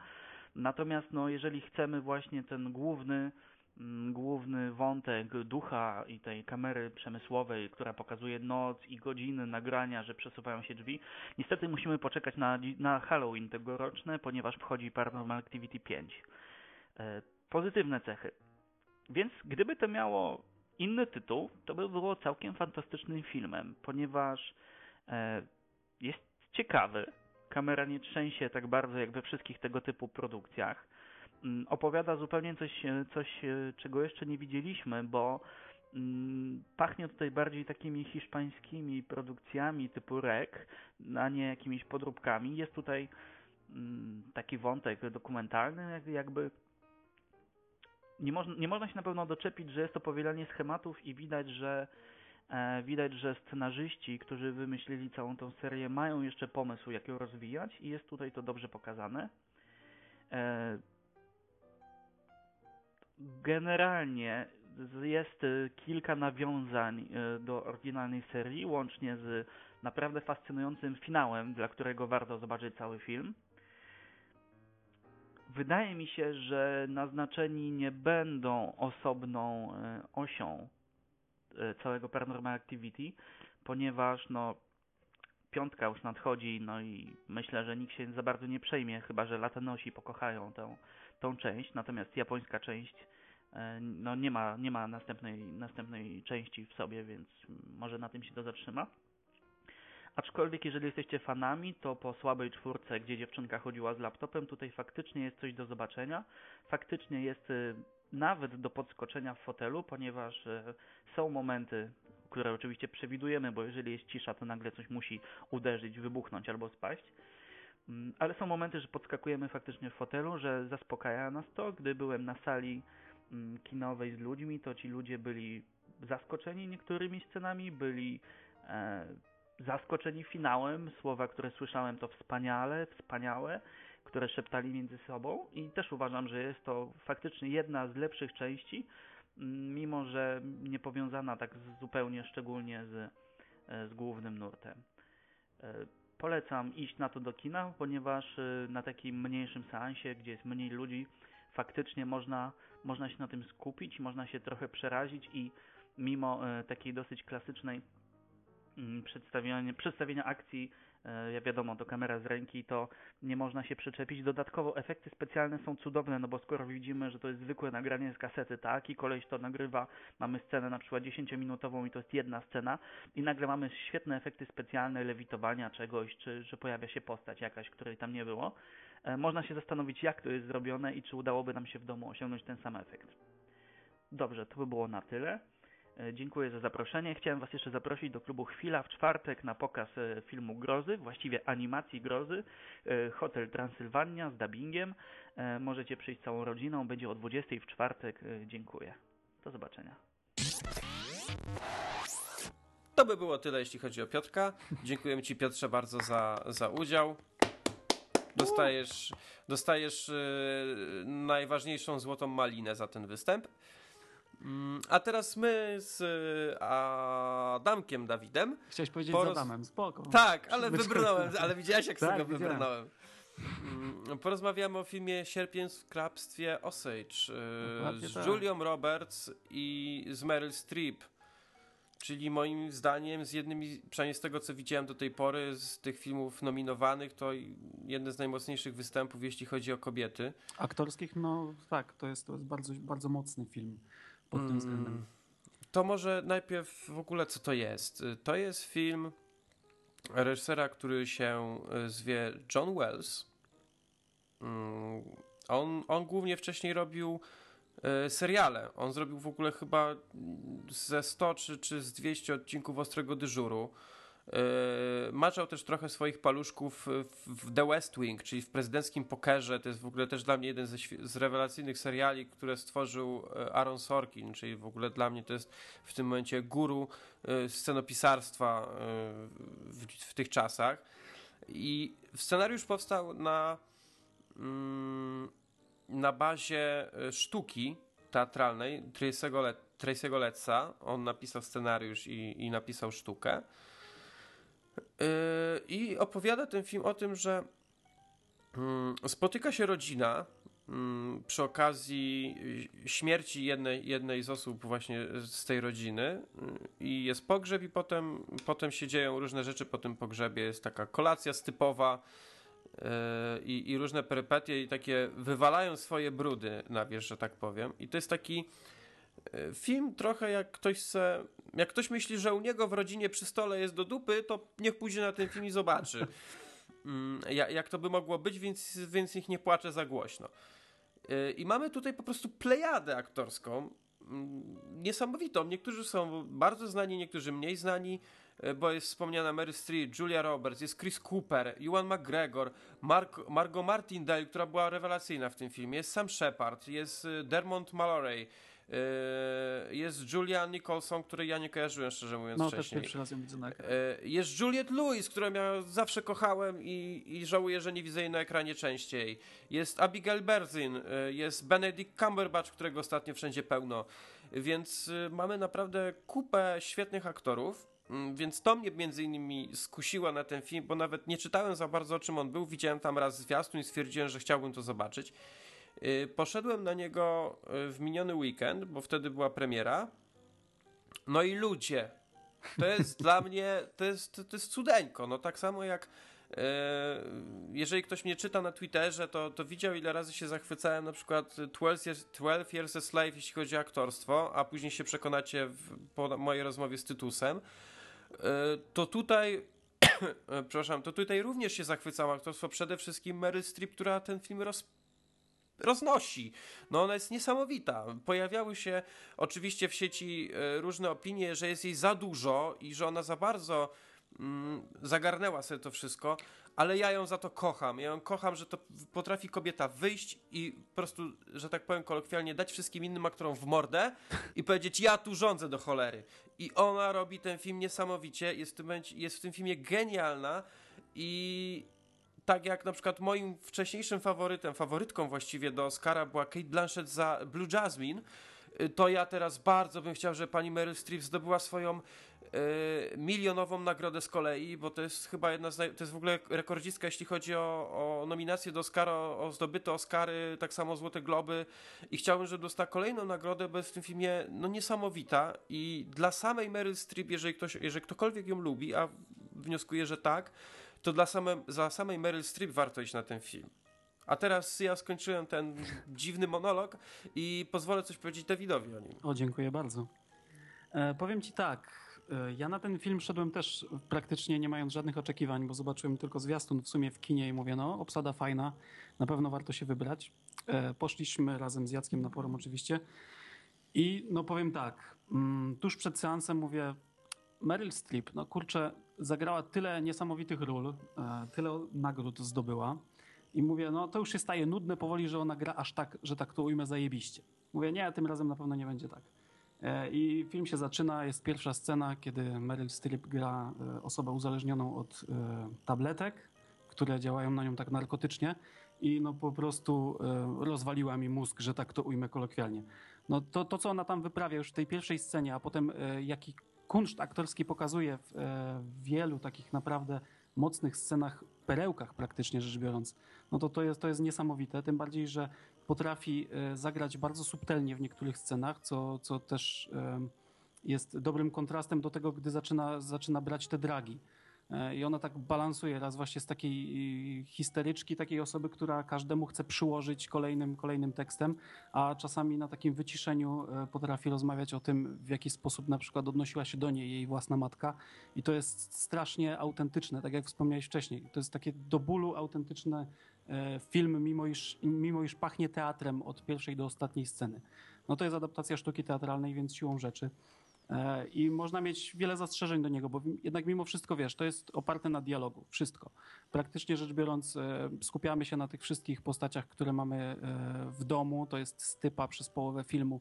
Natomiast no, jeżeli chcemy właśnie ten główny główny wątek ducha i tej kamery przemysłowej, która pokazuje noc i godziny nagrania, że przesuwają się drzwi. Niestety musimy poczekać na, na Halloween tegoroczne, ponieważ wchodzi Paranormal Activity 5. E, pozytywne cechy. Więc gdyby to miało inny tytuł, to by było całkiem fantastycznym filmem, ponieważ e, jest ciekawy. Kamera nie trzęsie tak bardzo jak we wszystkich tego typu produkcjach mm, opowiada zupełnie coś, e, coś e, czego jeszcze nie widzieliśmy, bo mm, pachnie tutaj bardziej takimi hiszpańskimi produkcjami typu rek, a nie jakimiś podróbkami. Jest tutaj mm, taki wątek dokumentalny, jak- jakby nie, można nie można się na pewno doczepić, że jest to powielanie schematów i widać, że e, widać, że scenarzyści, którzy wymyślili całą tą serię, mają jeszcze pomysł, jak ją rozwijać i jest tutaj to dobrze pokazane. Generalnie jest y, kilka nawiązań y, do oryginalnej serii, łącznie z naprawdę fascynującym finałem, dla którego warto zobaczyć cały film. Wydaje mi się, że naznaczeni nie będą osobną y, osią całego Paranormal Activity, ponieważ no, piątka już nadchodzi, no i myślę, że nikt się za bardzo nie przejmie, chyba że latanosi pokochają tą, tą część, natomiast japońska część e, no nie ma, nie ma następnej, następnej części w sobie, więc może na tym się to zatrzyma. Aczkolwiek jeżeli jesteście fanami, to po słabej czwórce, gdzie dziewczynka chodziła z laptopem, tutaj faktycznie jest coś do zobaczenia. Faktycznie jest y, nawet do podskoczenia w fotelu, ponieważ y, są momenty, które oczywiście przewidujemy, bo jeżeli jest cisza, to nagle coś musi uderzyć, wybuchnąć albo spaść. Mm, ale są momenty, że podskakujemy faktycznie w fotelu, że zaspokaja nas to. Gdy byłem na sali mm, kinowej z ludźmi, to ci ludzie byli zaskoczeni niektórymi scenami, byli e, zaskoczeni finałem. Słowa, które słyszałem to wspaniale, wspaniałe, które szeptali między sobą i też uważam, że jest to faktycznie jedna z lepszych części, mm, mimo że nie powiązana tak zupełnie szczególnie z, e, z głównym nurtem. E, polecam iść na to do kina, ponieważ e, na takim mniejszym seansie, gdzie jest mniej ludzi, faktycznie można, można się na tym skupić, można się trochę przerazić i mimo takiej dosyć klasycznej Mm, przedstawienia, przedstawienia akcji, e, jak wiadomo, to kamera z ręki, to nie można się przyczepić. Dodatkowo efekty specjalne są cudowne, no bo skoro widzimy, że to jest zwykłe nagranie z kasety, tak, i koleś to nagrywa, mamy scenę na przykład 10-minutową i to jest jedna scena i nagle mamy świetne efekty specjalne, lewitowania czegoś, czy że pojawia się postać jakaś, której tam nie było. E, można się zastanowić, jak to jest zrobione i czy udałoby nam się w domu osiągnąć ten sam efekt. Dobrze, to by było na tyle. E, dziękuję za zaproszenie. Chciałem Was jeszcze zaprosić do klubu Chwila w czwartek na pokaz e, filmu Grozy, właściwie animacji Grozy, e, Hotel Transylwania z dubbingiem. Możecie przyjść całą rodziną, będzie o 20 w czwartek. Dziękuję. Do zobaczenia. To by było tyle, jeśli chodzi o Piotrka. Dziękujemy Ci, Piotrze, bardzo za, za udział. Dostajesz, dostajesz najważniejszą złotą malinę za ten występ. Mm, a teraz my z Adamkiem Dawidem. Chciałeś powiedzieć poroz... z Adamem, spoko. Tak, ale wybrnąłem, ale widziałeś jak *laughs* tak, z tego wybrnąłem. Mm, porozmawiamy o filmie Sierpień w krabstwie Osage y, z tak. Julią Roberts i z Meryl Streep. Czyli moim zdaniem z jednym, przynajmniej z tego co widziałem do tej pory, z tych filmów nominowanych, to jeden z najmocniejszych występów, jeśli chodzi o kobiety. Aktorskich, no tak, to jest, to jest bardzo, bardzo mocny film pod tym względem. Mm, to może najpierw w ogóle co to jest? To jest film reżysera, który się e, zwie John Wells. Mm, on, on głównie wcześniej robił e, seriale. On zrobił w ogóle chyba ze 100 czy, czy z 200 odcinków Ostrego Dyżuru. Yy, maczał też trochę swoich paluszków w The West Wing, czyli w prezydenckim pokerze. To jest w ogóle też dla mnie jeden ze, z rewelacyjnych seriali, które stworzył e, Aaron Sorkin, czyli w ogóle dla mnie to jest w tym momencie guru e, scenopisarstwa e, w, w tych czasach. I scenariusz powstał na, mm, na bazie sztuki teatralnej Tracy'ego Letsa. On napisał scenariusz i, i napisał sztukę. Yy, I opowiada ten film o tym, że mm, spotyka się rodzina mm, przy okazji śmierci jednej, jednej z osób właśnie z tej rodziny yy, i jest pogrzeb i potem, potem się dzieją różne rzeczy po tym pogrzebie. Jest taka kolacja stypowa yy, i, i różne perypetie i takie wywalają swoje brudy na wierzch, że tak powiem. I to jest taki film trochę jak ktoś se, jak ktoś myśli, że u niego w rodzinie przy stole jest do dupy, to niech pójdzie na ten film i zobaczy. Mm, jak to by mogło być, więc, więc niech nie płacze za głośno. Y, I mamy tutaj po prostu plejadę aktorską, mm, niesamowitą. Niektórzy są bardzo znani, niektórzy mniej znani, y, bo jest wspomniana Mary Street, Julia Roberts, jest Chris Cooper, Ewan McGregor, Mark, Margot Martindale, która była rewelacyjna w tym filmie, jest Sam Shepard, jest Dermot Mallory, jest Julia Nicholson, której ja nie kojarzyłem, szczerze mówiąc, no, wcześniej. No, też pierwszy raz ją widzę na ekranie. Yy, jest Juliette Lewis, którą ja zawsze kochałem i, i żałuję, że nie widzę jej na ekranie częściej. Jest Abigail Berzin, yy, jest Benedict Cumberbatch, którego ostatnio wszędzie pełno. Więc mamy naprawdę kupę świetnych aktorów. Mm, więc to mnie między innymi skusiła na ten film, bo nawet nie czytałem za bardzo o czym on był. Widziałem tam raz zwiastun i stwierdziłem, że chciałbym to zobaczyć. Y, poszedłem na niego y, w miniony weekend, bo wtedy była premiera. No i ludzie, To jest dla *laughs* mnie, to jest, to jest cudeńko. No tak samo jak e, jeżeli ktoś mnie czyta na Twitterze, to, to widział ile razy się zachwycałem na przykład 12 Years, 12 years a Slave, jeśli chodzi o aktorstwo, a później się przekonacie w, po mojej rozmowie z Tytusem, to tutaj *coughs* przepraszam, to tutaj również się zachwycam aktorstwo, przede wszystkim Meryl Streep, która ten film roz, roznosi. No ona jest niesamowita. Pojawiały się oczywiście w sieci e, różne opinie, że jest jej za dużo i że ona za bardzo mm, zagarnęła sobie to wszystko, ale ja ją za to kocham. Ja ją kocham, że to potrafi kobieta wyjść i po prostu, że tak powiem kolokwialnie, dać wszystkim innym aktorom w mordę i powiedzieć, ja tu rządzę do cholery. I ona robi ten film niesamowicie, jest w tym, jest w tym filmie genialna i tak jak na przykład moim wcześniejszym faworytem, faworytką właściwie do Oscara była Kate Blanchett za Blue Jasmine, y, to ja teraz bardzo bym chciał, żeby pani Meryl Streep zdobyła swoją y, milionową nagrodę z kolei, bo to jest chyba jedna z, naj... to jest w ogóle rekordzistka, jeśli chodzi o, o nominację do Oscara, o, o zdobyte Oscary, tak samo Złote Globy. I chciałbym, żeby dostała kolejną nagrodę, bo jest w tym filmie no niesamowita. I dla samej Meryl Streep, jeżeli ktoś, jeżeli ktokolwiek ją lubi, a wnioskuję, że tak, to dla same, za samej Meryl Streep warto iść na ten film. A teraz ja skończyłem ten dziwny monolog i pozwolę coś powiedzieć Dawidowi o nim. O, dziękuję bardzo. E, powiem ci tak, e, ja na ten film szedłem też praktycznie nie mając żadnych oczekiwań, bo zobaczyłem tylko zwiastun w sumie w kinie i mówię, no obsada fajna, na pewno warto się wybrać. E, poszliśmy razem z Jackiem na forum oczywiście i no powiem tak, mm, tuż przed seansem mówię, Meryl Streep, no kurczę, zagrała tyle niesamowitych ról, e, tyle nagród zdobyła i mówię, no to już się staje nudne powoli, że ona gra aż tak, że tak to ujmę zajebiście. Mówię, nie, tym razem na pewno nie będzie tak. E, I film się zaczyna, jest pierwsza scena, kiedy Meryl Streep gra e, osobę uzależnioną od tabletek, które działają na nią tak narkotycznie i no po prostu rozwaliła mi mózg, że tak to ujmę kolokwialnie. No to, to co ona tam wyprawia już w tej pierwszej scenie, a potem jaki kunszt aktorski pokazuje w, e, w wielu takich naprawdę mocnych scenach, perełkach praktycznie rzecz biorąc, no to to jest, to jest niesamowite. Tym bardziej, że potrafi e, zagrać bardzo subtelnie w niektórych scenach, co, co też e, jest dobrym kontrastem do tego, gdy zaczyna, zaczyna brać te dragi. E, I ona tak balansuje raz właśnie z takiej histeryczki, takiej osoby, która każdemu chce przyłożyć kolejnym, kolejnym tekstem, a czasami na takim wyciszeniu e, potrafi rozmawiać o tym, w jaki sposób na przykład odnosiła się do niej jej własna matka. I to jest strasznie autentyczne, tak jak wspomniałeś wcześniej. To jest takie do bólu autentyczne e, film, mimo iż, mimo iż pachnie teatrem od pierwszej do ostatniej sceny. No to jest adaptacja sztuki teatralnej, więc siłą rzeczy. E, I można mieć wiele zastrzeżeń do niego, bo jednak mimo wszystko wiesz, to jest oparte na dialogu, wszystko. Praktycznie rzecz biorąc, e, skupiamy się na tych wszystkich postaciach, które mamy e, w domu. To jest stypa przez połowę filmu.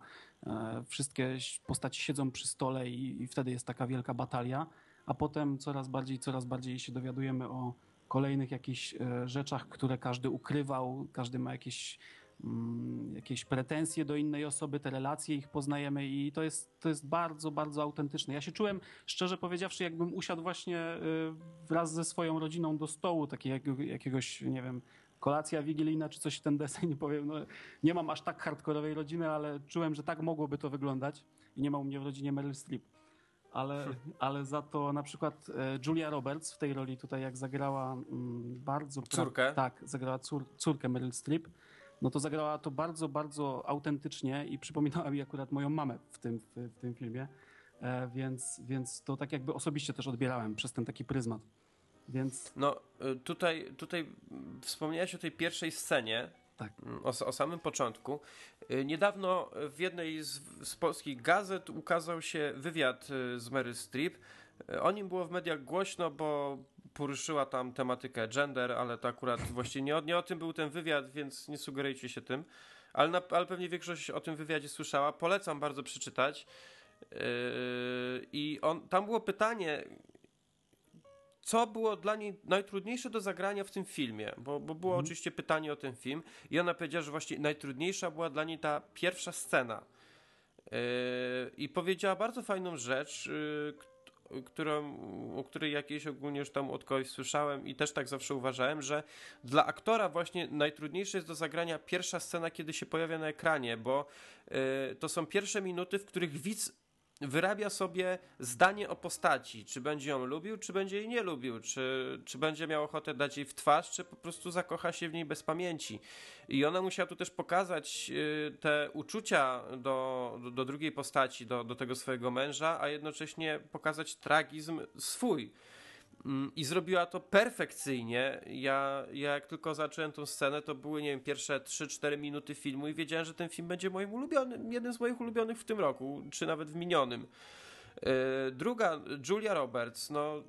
Wszystkie postaci siedzą przy stole i, wtedy jest taka wielka batalia, a potem coraz bardziej, coraz bardziej się dowiadujemy o kolejnych jakichś rzeczach, które każdy ukrywał, każdy ma jakieś jakieś pretensje do innej osoby, te relacje ich poznajemy i to jest, to jest bardzo, bardzo autentyczne. Ja się czułem, szczerze powiedziawszy, jakbym usiadł właśnie y, wraz ze swoją rodziną do stołu, takiego jakiegoś, nie wiem, kolacja wigilijna czy coś w ten deseń, *laughs* powiem, no, nie mam aż tak hardkorowej rodziny, ale czułem, że tak mogłoby to wyglądać i nie ma u mnie w rodzinie Meryl Streep. Ale, *laughs* ale za to na przykład e, Julia Roberts w tej roli tutaj jak zagrała mm, bardzo... Córkę? Tak, zagrała cór, córkę Meryl Streep no to zagrała to bardzo, bardzo autentycznie i przypominała mi akurat moją mamę w tym, w, w tym filmie, e, więc, więc to tak jakby osobiście też odbierałem przez ten taki pryzmat. Więc... No y, tutaj, tutaj wspomniałeś o tej pierwszej scenie, tak. Mm, o, o, samym początku. Y, niedawno w jednej z, z, polskich gazet ukazał się wywiad y, z Mary Streep. O nim było w mediach głośno, bo poruszyła tam tematykę gender, ale to akurat właściwie nie o, nie o tym był ten wywiad, więc nie sugerujcie się tym. Ale, na, ale pewnie większość o tym wywiadzie słyszała. Polecam bardzo przeczytać. Yy, I on, tam było pytanie, co było dla niej najtrudniejsze do zagrania w tym filmie, bo, bo było mhm. oczywiście pytanie o ten film i ona powiedziała, że właśnie najtrudniejsza była dla niej ta pierwsza scena. Yy, I powiedziała bardzo fajną rzecz, yy, którą, o której jakieś ogólnie już tam od kogoś słyszałem i też tak zawsze uważałem, że dla aktora właśnie najtrudniejsze jest do zagrania pierwsza scena, kiedy się pojawia na ekranie, bo y, to są pierwsze minuty, w których widz wyrabia sobie zdanie o postaci, czy będzie ją lubił, czy będzie jej nie lubił, czy, czy będzie miał ochotę dać jej w twarz, czy po prostu zakocha się w niej bez pamięci. I ona musiała tu też pokazać y, te uczucia do, do, do drugiej postaci, do, do tego swojego męża, a jednocześnie pokazać tragizm swój. Mm, I zrobiła to perfekcyjnie. Ja, ja jak tylko zacząłem tą scenę, to były, nie wiem, pierwsze 3-4 minuty filmu i wiedziałem, że ten film będzie moim ulubionym, jednym z moich ulubionych w tym roku, czy nawet w minionym. Yy, druga, Julia Roberts, no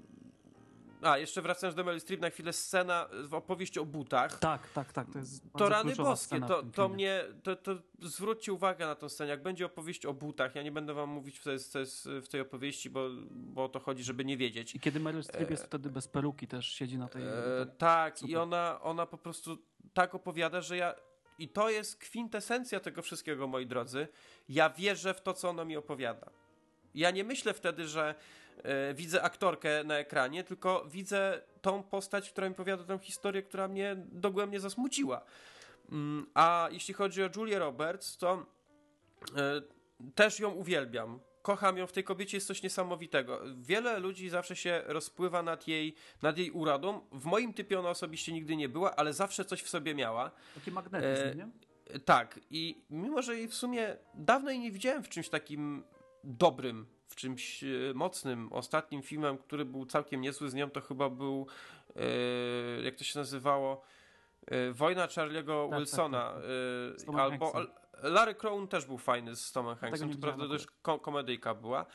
a, jeszcze wracając do Meryl Streep na chwilę, scena, opowieść o butach. Tak, tak, tak. To jest To rany boskie, to, to mnie, to, to zwróćcie uwagę na tę scenę. Jak będzie opowieść o butach, ja nie będę wam mówić, co jest, co jest w tej opowieści, bo, bo o to chodzi, żeby nie wiedzieć. I kiedy Meryl Streep jest e... wtedy bez peruki, też siedzi na tej... E... Tak, Super. i ona, ona po prostu tak opowiada, że ja... I to jest kwintesencja tego wszystkiego, moi drodzy. Ja wierzę w to, co ona mi opowiada. Ja nie myślę wtedy, że widzę aktorkę na ekranie, tylko widzę tą postać, która mi powiada tę historię, która mnie dogłębnie zasmuciła. Mm, a jeśli chodzi o Julię Roberts, to e, też ją uwielbiam. Kocham ją w tej kobiecie, jest coś niesamowitego. Wiele ludzi zawsze się rozpływa nad jej, nad jej uradą. W moim typie ona osobiście nigdy nie była, ale zawsze coś w sobie miała. Taki magnetyzm, e, nie? Tak. I mimo, że jej w sumie dawno jej nie widziałem w czymś takim dobrym, w czymś e, mocnym. Ostatnim filmem, który był całkiem niezły z nią, to chyba był, e, jak to się nazywało, e, Wojna Charlie'ego tak, Wilsona. Tak, tak. albo Larry Crown też był fajny z Tomem Hanksem, to prawda też komedyjka była.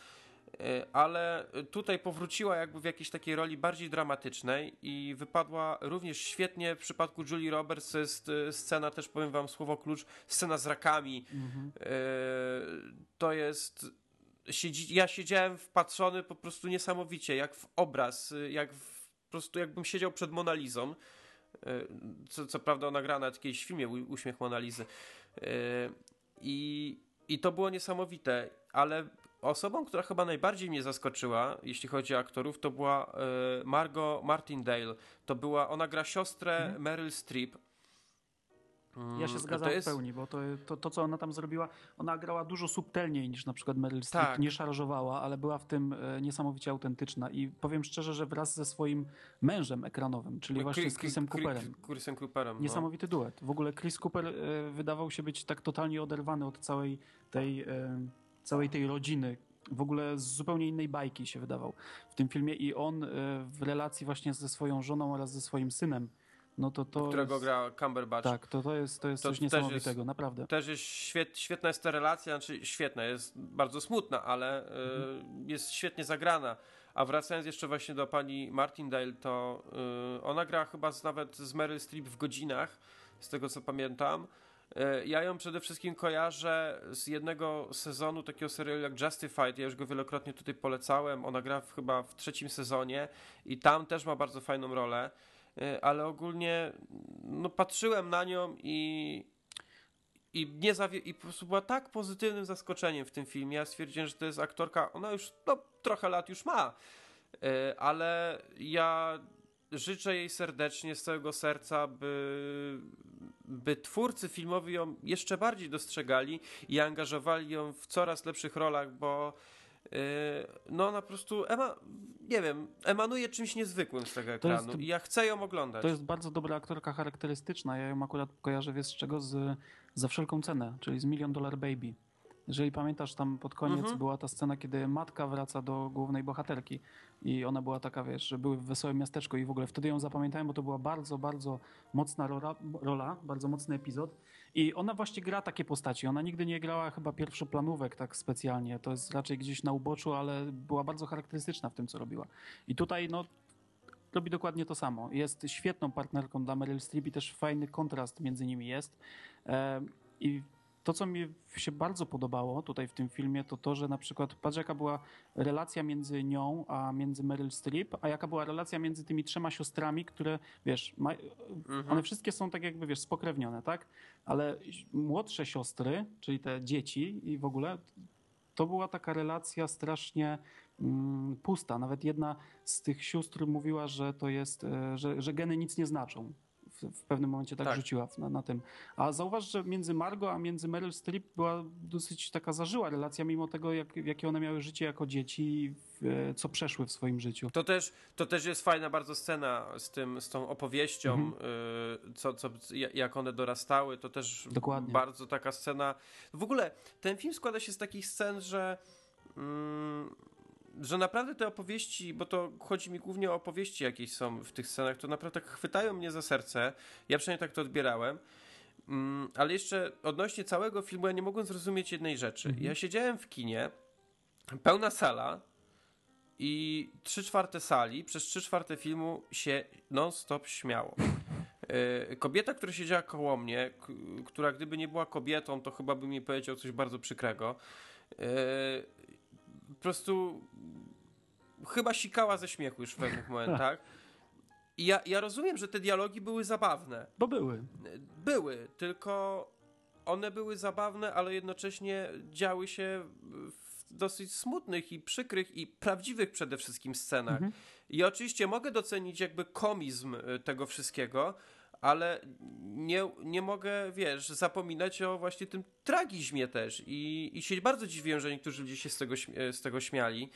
Ale tutaj powróciła jakby w jakiejś takiej roli bardziej dramatycznej i wypadła również świetnie w przypadku Julie Roberts. Jest scena, też powiem wam słowo klucz, scena z rakami. Mhm. To jest siedzi, ja siedziałem wpatrzony po prostu niesamowicie, jak w obraz, jak w, po prostu jakbym siedział przed Monalizą. E, co, co prawda ona gra na jakimś filmie Uśmiech Monalizy. E, I, I to było niesamowite, ale osobą, która chyba najbardziej mnie zaskoczyła, jeśli chodzi o aktorów, to była e, Margot Martindale. To była, ona gra siostrę mhm. Meryl Streep. Ja się mm, zgadzam jest... w pełni, bo to, to, to, co ona tam zrobiła, ona grała dużo subtelniej niż na przykład Meryl Streep, tak. nie szarżowała, ale była w tym e, niesamowicie autentyczna i powiem szczerze, że wraz ze swoim mężem ekranowym, czyli właśnie z Chrisem Cooperem. Chrisem Cooperem. No. Niesamowity duet. W ogóle Chris Cooper e, wydawał się być tak totalnie oderwany od całej tej, e, całej tej rodziny, w ogóle z zupełnie innej bajki się wydawał w tym filmie i on w relacji właśnie ze swoją żoną oraz ze swoim synem no to to którego jest, gra Cumberbatch. Tak, to, to jest, to jest to coś niesamowitego, jest, naprawdę. Też jest świet, świetna jest ta relacja, znaczy świetna, jest bardzo smutna, ale mhm. y, jest świetnie zagrana. A wracając jeszcze właśnie do pani Martindale, to y, ona gra chyba z, nawet z Meryl Streep w godzinach, z tego co pamiętam. Y, ja ją przede wszystkim kojarzę z jednego sezonu takiego serialu jak Justified. Ja już go wielokrotnie tutaj polecałem. Ona gra w, chyba w trzecim sezonie i tam też ma bardzo fajną rolę. E, ale ogólnie no, patrzyłem na nią i, i, nie zawie- i po prostu była tak pozytywnym zaskoczeniem w tym filmie. Ja stwierdziłem, że to jest aktorka, ona już no, trochę lat już ma, e, ale ja życzę jej serdecznie z całego serca, by, by twórcy filmowi ją jeszcze bardziej dostrzegali i angażowali ją w coraz lepszych rolach, bo no ona po prostu, ema, nie wiem, emanuje czymś niezwykłym z tego ekranu jest, i ja chcę ją oglądać. To jest bardzo dobra aktorka charakterystyczna, ja ją akurat kojarzę, wiesz z czego? Z, za wszelką cenę, czyli z Million Dollar Baby. Jeżeli pamiętasz, tam pod koniec mhm. była ta scena, kiedy matka wraca do głównej bohaterki i ona była taka, wiesz, że były w wesołym miasteczku i w ogóle wtedy ją zapamiętałem, bo to była bardzo, bardzo mocna rola, rola bardzo mocny epizod i ona właśnie gra takie postaci. Ona nigdy nie grała chyba pierwszoplanówek tak specjalnie. To jest raczej gdzieś na uboczu, ale była bardzo charakterystyczna w tym, co robiła. I tutaj, no, robi dokładnie to samo. Jest świetną partnerką dla Meryl Streep i też fajny kontrast między nimi jest. I to, co mi się bardzo podobało tutaj w tym filmie, to to, że na przykład patrz jaka była relacja między nią, a między Meryl Streep, a jaka była relacja między tymi trzema siostrami, które, wiesz, ma, mhm. one wszystkie są tak jakby, wiesz, spokrewnione, tak? Ale młodsze siostry, czyli te dzieci i w ogóle, to była taka relacja strasznie mm, pusta. Nawet jedna z tych sióstr mówiła, że to jest, e, że, że geny nic nie znaczą w, w pewnym momencie tak, Tak. rzuciła na, na tym. A zauważ, że między Margot a między Meryl Streep była dosyć taka zażyła relacja, mimo tego, jak, jakie one miały życie jako dzieci w, co przeszły w swoim życiu. To też, to też jest fajna bardzo scena z tym, z tą opowieścią, Mhm. y, co, co, jak one dorastały, to też Dokładnie. bardzo taka scena. W ogóle ten film składa się z takich scen, że mm, że naprawdę te opowieści, bo to chodzi mi głównie o opowieści jakieś są w tych scenach, to naprawdę tak chwytają mnie za serce. Ja przynajmniej tak to odbierałem. Mm, ale jeszcze odnośnie całego filmu ja nie mogłem zrozumieć jednej rzeczy. Mhm. Ja siedziałem w kinie, pełna sala i trzy czwarte sali przez trzy czwarte filmu się non-stop śmiało. *laughs* E, Kobieta, która siedziała koło mnie, która gdyby nie była kobietą, to chyba by mi powiedział coś bardzo przykrego. Po prostu chyba sikała ze śmiechu już w pewnych momentach. I ja, ja rozumiem, że te dialogi były zabawne. Bo były. Były, tylko one były zabawne, ale jednocześnie działy się w dosyć smutnych i przykrych i prawdziwych przede wszystkim scenach. Mhm. I oczywiście mogę docenić jakby komizm y, tego wszystkiego, ale nie, nie mogę, wiesz, zapominać o właśnie tym tragizmie też. I, i się bardzo dziwiłem, że niektórzy ludzie się z tego, z tego śmiali.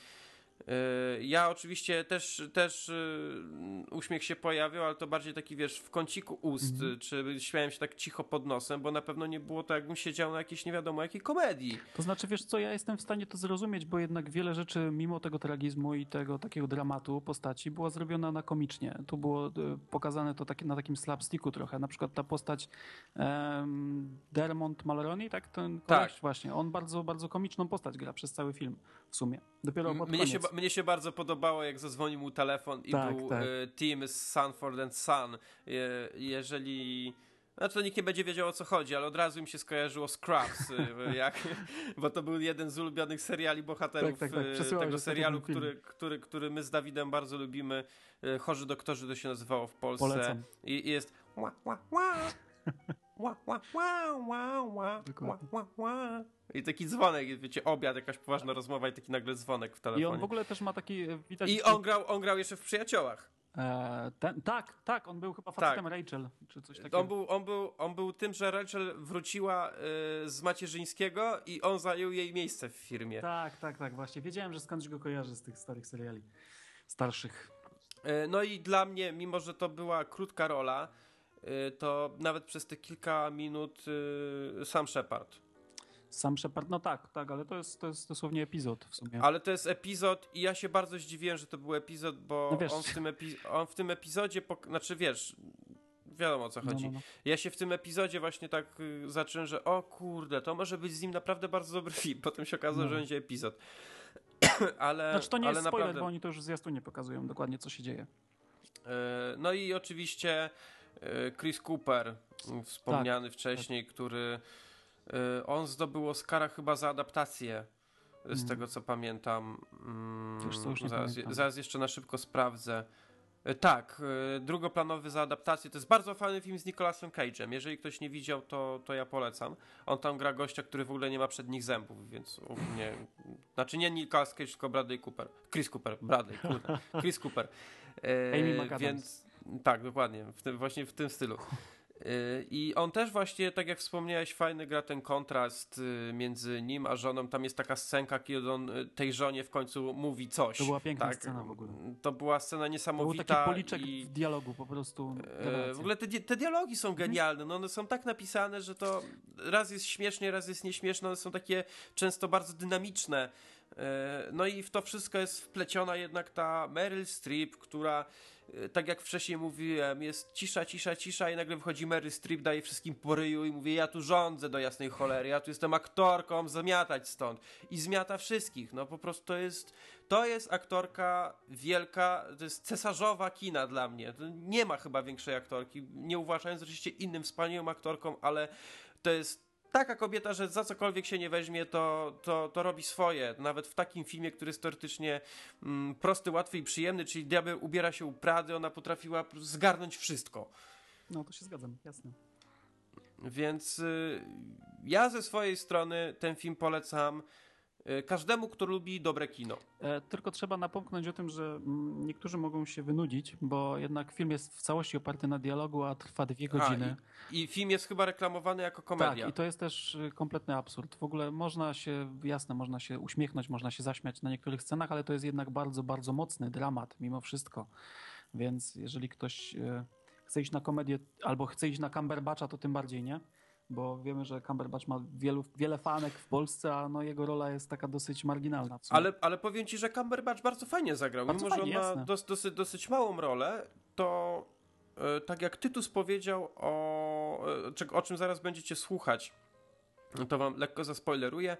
Y, Ja oczywiście też, też y, uśmiech się pojawił, ale to bardziej taki, wiesz, w kąciku ust, Mhm. czy śmiałem się tak cicho pod nosem, bo na pewno nie było to, jakbym siedział na jakiejś nie wiadomo jakiej komedii. To znaczy, wiesz co, ja jestem w stanie to zrozumieć, bo jednak wiele rzeczy, mimo tego tragizmu i tego takiego dramatu postaci, była zrobiona na komicznie. Tu było e, pokazane to takie, na takim slapsticku trochę. Na przykład ta postać Dermont Mulroney, tak? Ten koleś, Tak. właśnie. On bardzo, bardzo komiczną postać gra przez cały film w sumie. Dopiero pod Mnie się, koniec. ba- mnie się bardzo podobało, jak zadzwonił mu telefon i Tak, był tak. e, Team z Sanford and Son. E, jeżeli... Znaczy to nikt nie będzie wiedział o co chodzi, ale od razu mi się skojarzyło Scrubs, *laughs* e, jak, bo to był jeden z ulubionych seriali bohaterów Tak, tak, tak. Przesyłałeś tego serialu, który, który, który my z Dawidem bardzo lubimy. Chorzy doktorzy to się nazywało w Polsce. Polecam. I, i jest ła, ła, ła. *laughs* Ła, ła, ła, ła, ła, ła, Dokładnie. ła, ła. I taki dzwonek, wiecie, obiad, jakaś poważna rozmowa i taki nagle dzwonek w telefonie. I on w ogóle też ma taki, e, widać... I on grał, on grał jeszcze w Przyjaciołach. E, ten, tak, tak, on był chyba facetem Rachel, czy coś takiego. On był, on, był, on był tym, że Rachel wróciła y, z macierzyńskiego i on zajął jej miejsce w firmie. Tak, tak, tak, właśnie. Wiedziałem, że skądś go kojarzy z tych starych seriali. Starszych. No i dla mnie, mimo że to była krótka rola, to nawet przez te kilka minut y, sam Shepard. Sam Shepard, no tak, tak, ale to jest, to jest dosłownie epizod w sumie. Ale to jest epizod i ja się bardzo zdziwiłem, że to był epizod, bo No on, w tym epi- on w tym epizodzie, pok- znaczy wiesz, wiadomo o co No, chodzi. no, no. Ja się w tym epizodzie właśnie tak y, zacząłem, że o kurde, to może być z nim naprawdę bardzo dobry film. *laughs* Potem się okazało, No. że będzie epizod. *coughs* ale, Znaczy to nie ale jest spoiler, naprawdę. bo oni to już w zwiastunie pokazują dokładnie, co się dzieje. E, No i oczywiście Chris Cooper, m, wspomniany wcześniej, który e, on zdobył Oscara chyba za adaptację. Z Mm. tego co pamiętam. Mm, co, zaraz, pamiętam. zaraz jeszcze na szybko sprawdzę. E, Tak, e, drugoplanowy za adaptację. To jest bardzo fajny film z Nicolasem Cage'em. Jeżeli ktoś nie widział, to, to ja polecam. On tam gra gościa, który w ogóle nie ma przednich zębów, więc ogólnie... Znaczy nie Nicolas Cage, tylko Bradley Cooper. Chris Cooper, Bradley, kurde. Chris Cooper. *laughs* E, Amy McAdams. Więc tak, dokładnie, w tym, właśnie w tym stylu. E, I on też właśnie, tak jak wspomniałeś, fajny gra ten kontrast e, między nim a żoną. Tam jest taka scenka, kiedy on e, tej żonie w końcu mówi coś. To była piękna tak, scena w ogóle. To była scena To był niesamowita. taki policzek i... w dialogu po prostu. Rewelacja. W ogóle te, di- te dialogi są genialne. No one są tak napisane, że to raz jest śmiesznie, raz jest nieśmieszne. One są takie często bardzo dynamiczne. No i w to wszystko jest wpleciona jednak ta Meryl Streep, która tak jak wcześniej mówiłem, jest cisza, cisza, cisza i nagle wychodzi Meryl Streep, daje wszystkim po ryju i mówi ja tu rządzę do jasnej cholery, ja tu jestem aktorką, zamiatać stąd. I zmiata wszystkich. No po prostu to jest, to jest aktorka wielka, to jest cesarzowa kina dla mnie. Nie ma chyba większej aktorki, nie uważając oczywiście innym wspaniałym aktorką, ale to jest taka kobieta, że za cokolwiek się nie weźmie, to, to, to robi swoje. Nawet w takim filmie, który jest teoretycznie mm, prosty, łatwy i przyjemny, czyli Diabeł ubiera się u Prady, ona potrafiła zgarnąć wszystko. No to się zgadzam, jasne. Więc y, ja ze swojej strony ten film polecam. Y, każdemu, kto lubi dobre kino. E, Tylko trzeba napomknąć o tym, że mm, niektórzy mogą się wynudzić, bo jednak film jest w całości oparty na dialogu, a trwa dwie godziny. A, i, I film jest chyba reklamowany jako komedia. Tak, i to jest też y, kompletny absurd. W ogóle można się, jasne, można się uśmiechnąć, można się zaśmiać na niektórych scenach, ale to jest jednak bardzo, bardzo mocny dramat mimo wszystko. Więc jeżeli ktoś y, chce iść na komedię albo chce iść na Cumberbatcha, to tym bardziej nie. Bo wiemy, że Cumberbatch ma wielu, wiele fanek w Polsce, a no jego rola jest taka dosyć marginalna. Ale, ale powiem ci, że Cumberbatch bardzo fajnie zagrał. Bardzo Mimo, fajnie, że on ma dos, dosyć, dosyć małą rolę, to e, tak jak Tytus powiedział o, czego- o czym zaraz będziecie słuchać, to wam lekko zaspoileruję,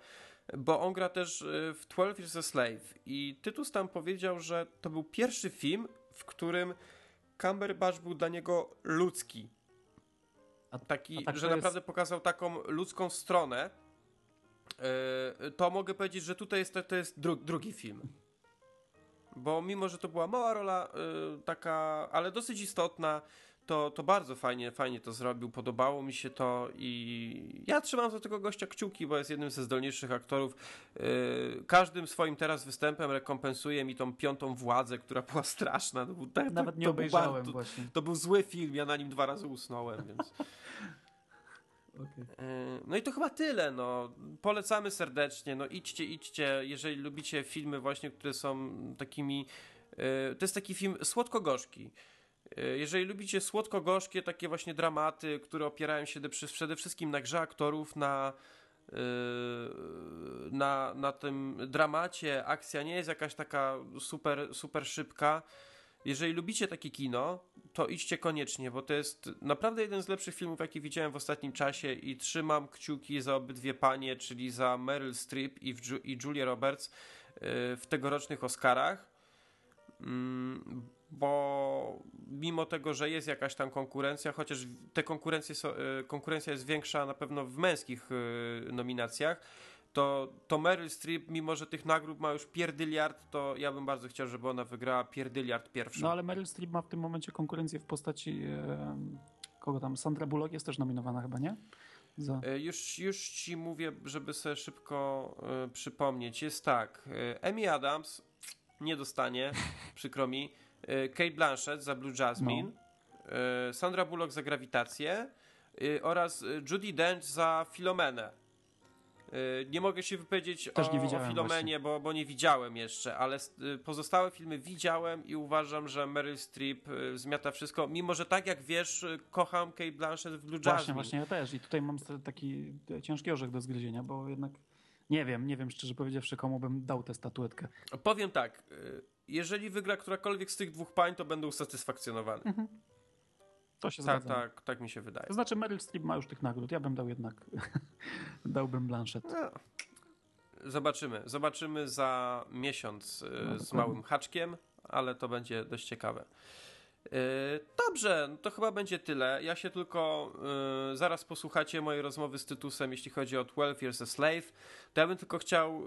bo on gra też e, w 12 Years a Slave i Tytus tam powiedział, że to był pierwszy film, w którym Cumberbatch był dla niego ludzki. A- Taki, a tak że jest- naprawdę pokazał taką ludzką stronę. E, to mogę powiedzieć, że tutaj jest, to jest dru, drugi film. Bo mimo, że to była mała rola, y, taka, ale dosyć istotna, to, to bardzo fajnie, fajnie to zrobił, podobało mi się to i ja trzymam za tego gościa kciuki, bo jest jednym ze zdolniejszych aktorów. Y, każdym swoim teraz występem rekompensuje mi tą piątą władzę, która była straszna. To był, tak- Nawet to, nie to był obejrzałem bardzo- właśnie. to był zły film, ja na nim dwa razy usnąłem, więc... *laughs* Yy, No i to chyba tyle, no. Polecamy serdecznie, no idźcie, idźcie, jeżeli lubicie filmy właśnie, które są takimi... yy, To jest taki film słodko-gorzki. Yy, Jeżeli lubicie słodko-gorzkie, takie właśnie dramaty, które opierają się de- przede wszystkim na grze aktorów, na, yy, na, na tym dramacie, akcja nie jest jakaś taka super, super szybka. Jeżeli lubicie takie kino, to idźcie koniecznie, bo to jest naprawdę jeden z lepszych filmów, jaki widziałem w ostatnim czasie i trzymam kciuki za obydwie panie, czyli za Meryl Streep i, Ju- i Julia Roberts yy, w tegorocznych Oscarach. Bo mimo tego, że jest jakaś tam konkurencja, chociaż te konkurencje są, yy, konkurencja jest większa na pewno w męskich yy, nominacjach, to, to Meryl Streep, mimo że tych nagród ma już pierdyliard, to ja bym bardzo chciał, żeby ona wygrała pierdyliard pierwszy. No ale Meryl Streep ma w tym momencie konkurencję w postaci e, kogo tam? Sandra Bullock jest też nominowana chyba, nie? Za... E, Już, już ci mówię, żeby sobie szybko e, przypomnieć. Jest tak. e, Amy Adams nie dostanie, *laughs* przykro mi. E, Kate Blanchett za Blue Jasmine. e, Sandra Bullock za Grawitację e, oraz Judy Dench za Filomenę. Nie mogę się wypowiedzieć Też o, o Filomenie, bo, bo nie widziałem jeszcze, ale pozostałe filmy widziałem i uważam, że Meryl Streep zmiata wszystko. Mimo, że tak jak wiesz, kocham Kate Blanchett w Blue Jasmine. Właśnie, właśnie ja też. I tutaj mam taki ciężki orzech do zgryzienia, bo jednak nie wiem, nie wiem szczerze powiedziawszy, komu bym dał tę statuetkę. Powiem tak, jeżeli wygra którakolwiek z tych dwóch pań, to będę usatysfakcjonowany. To się Tak, zgadza. tak, tak mi się wydaje. To znaczy Meryl Streep ma już tych nagród. Ja bym dał jednak, *laughs* dałbym Blanchett. No. Zobaczymy. Zobaczymy za miesiąc y, z dokładnie. małym haczkiem, ale to będzie dość ciekawe. Y, Dobrze, no to chyba będzie tyle. Ja się tylko y, zaraz posłuchacie mojej rozmowy z Tytusem, jeśli chodzi o 12 Years a Slave. To ja bym tylko chciał,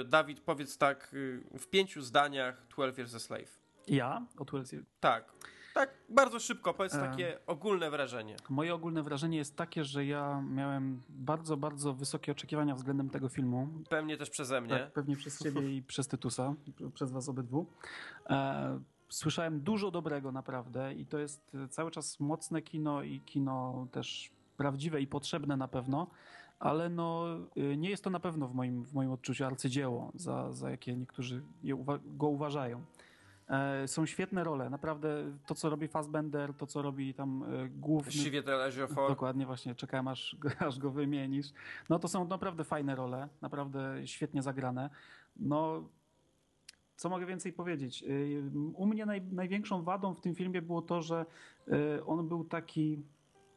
y, Dawid, powiedz tak y, w pięciu zdaniach 12 Years a Slave. Ja? O 12 Years- Tak, tak, bardzo szybko, powiedz takie ogólne wrażenie. Moje ogólne wrażenie jest takie, że ja miałem bardzo, bardzo wysokie oczekiwania względem tego filmu. Pewnie też przeze mnie. Tak, pewnie przez ciebie i przez Tytusa, przez was obydwu. E, słyszałem dużo dobrego naprawdę i to jest e, cały czas mocne kino i kino też prawdziwe i potrzebne na pewno, ale no, e, nie jest to na pewno w moim, w moim odczuciu arcydzieło, za, za jakie niektórzy uwa- go uważają. E, są świetne role, naprawdę to, co robi Fassbender, to, co robi tam e, główny... Chiwetel Ejiofor. Dokładnie, właśnie czekałem aż, go- *laughs* aż go wymienisz. No to są naprawdę fajne role, naprawdę świetnie zagrane. No, co mogę więcej powiedzieć? Y, U mnie naj, największą wadą w tym filmie było to, że y, on był taki,